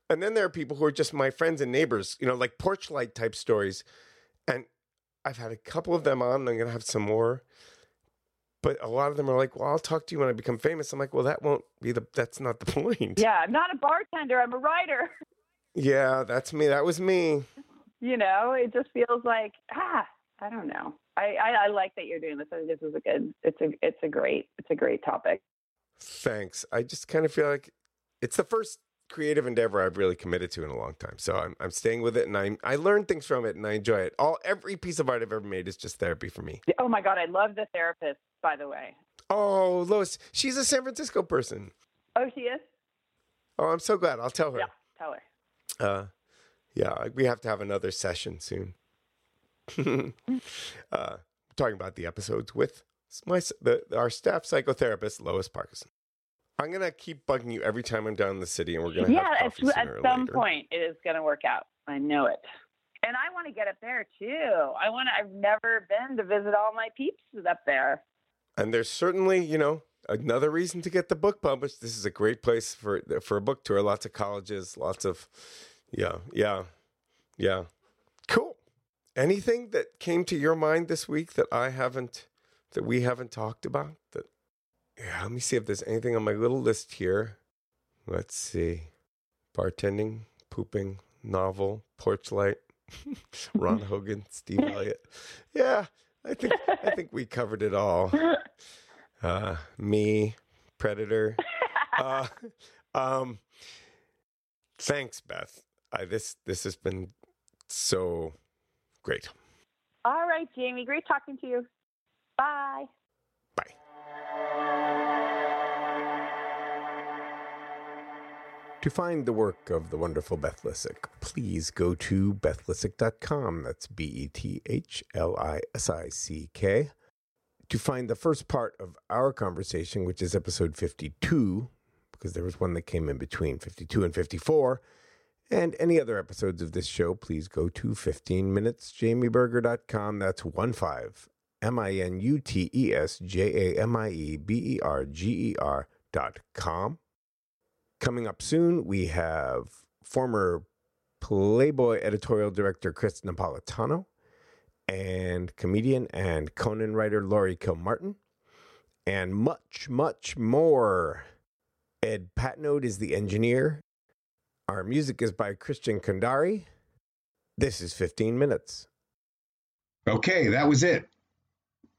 And then there are people who are just my friends and neighbors, you know, like porch light type stories. And I've had a couple of them on. I'm going to have some more. But a lot of them are like, well, I'll talk to you when I become famous. I'm like, well, that won't be the, that's not the *laughs* point. Yeah, I'm not a bartender. I'm a writer. Yeah, that's me. That was me. You know, it just feels like, ah, I don't know. I, I, I like that you're doing this. I think this is a good, it's a, it's a great, it's a great topic. Thanks. I just kind of feel like it's the first creative endeavor I've really committed to in a long time. So I'm I'm staying with it and I'm, I learn things from it and I enjoy it. All every piece of art I've ever made is just therapy for me. Oh my god, I love the therapist, by the way. Oh, Lois, she's a San Francisco person. Oh, she is? Oh, I'm so glad. I'll tell her. Yeah, tell her. Uh yeah, we have to have another session soon. *laughs* uh talking about the episodes with my the, our staff psychotherapist Lois Parkinson. I'm gonna keep bugging you every time I'm down in the city, and we're gonna yeah. have coffee at some later. point, it is gonna work out. I know it. And I want to get up there too. I want to. I've never been to visit all my peeps up there. And there's certainly, you know, another reason to get the book published. This is a great place for for a book tour. Lots of colleges, lots of, yeah, yeah, yeah. Cool. Anything that came to your mind this week that I haven't, that we haven't talked about yeah, let me see if there's anything on my little list here. Let's see. Bartending, pooping, novel, porch light, *laughs* Ron *laughs* Hogan, Steve Elliott. Yeah, I think I think we covered it all. *laughs* Uh, me, Predator. Uh, um, thanks, Beth. I, this this has been so great. All right, Jamie. Great talking to you. Bye. To find the work of the wonderful Beth Lisick, please go to bethlisick.com. That's B E T H L I S I C K. To find the first part of our conversation, which is episode 52, because there was one that came in between 52 and 54, and any other episodes of this show, please go to 15minutesjamieberger.com. That's 1 5 M I N U T E S J A M I E B E R G E R dot com. Coming up soon, we have former Playboy editorial director Chris Napolitano and comedian and Conan writer Laurie Kilmartin, and much, much more. Ed Patnode is the engineer. Our music is by Christian Kandari. This is 15 minutes. Okay, that was it.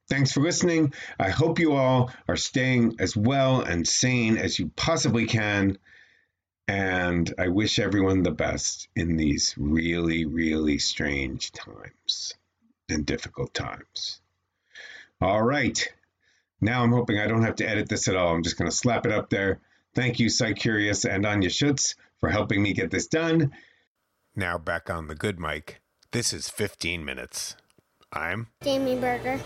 Thanks for listening. I hope you all are staying as well and sane as you possibly can. And I wish everyone the best in these really, really strange times and difficult times. All right. Now I'm hoping I don't have to edit this at all. I'm just going to slap it up there. Thank you, Psych Curious and Anya Schutz, for helping me get this done. Now back on the good mic. This is 15 minutes. I'm Jamie Berger.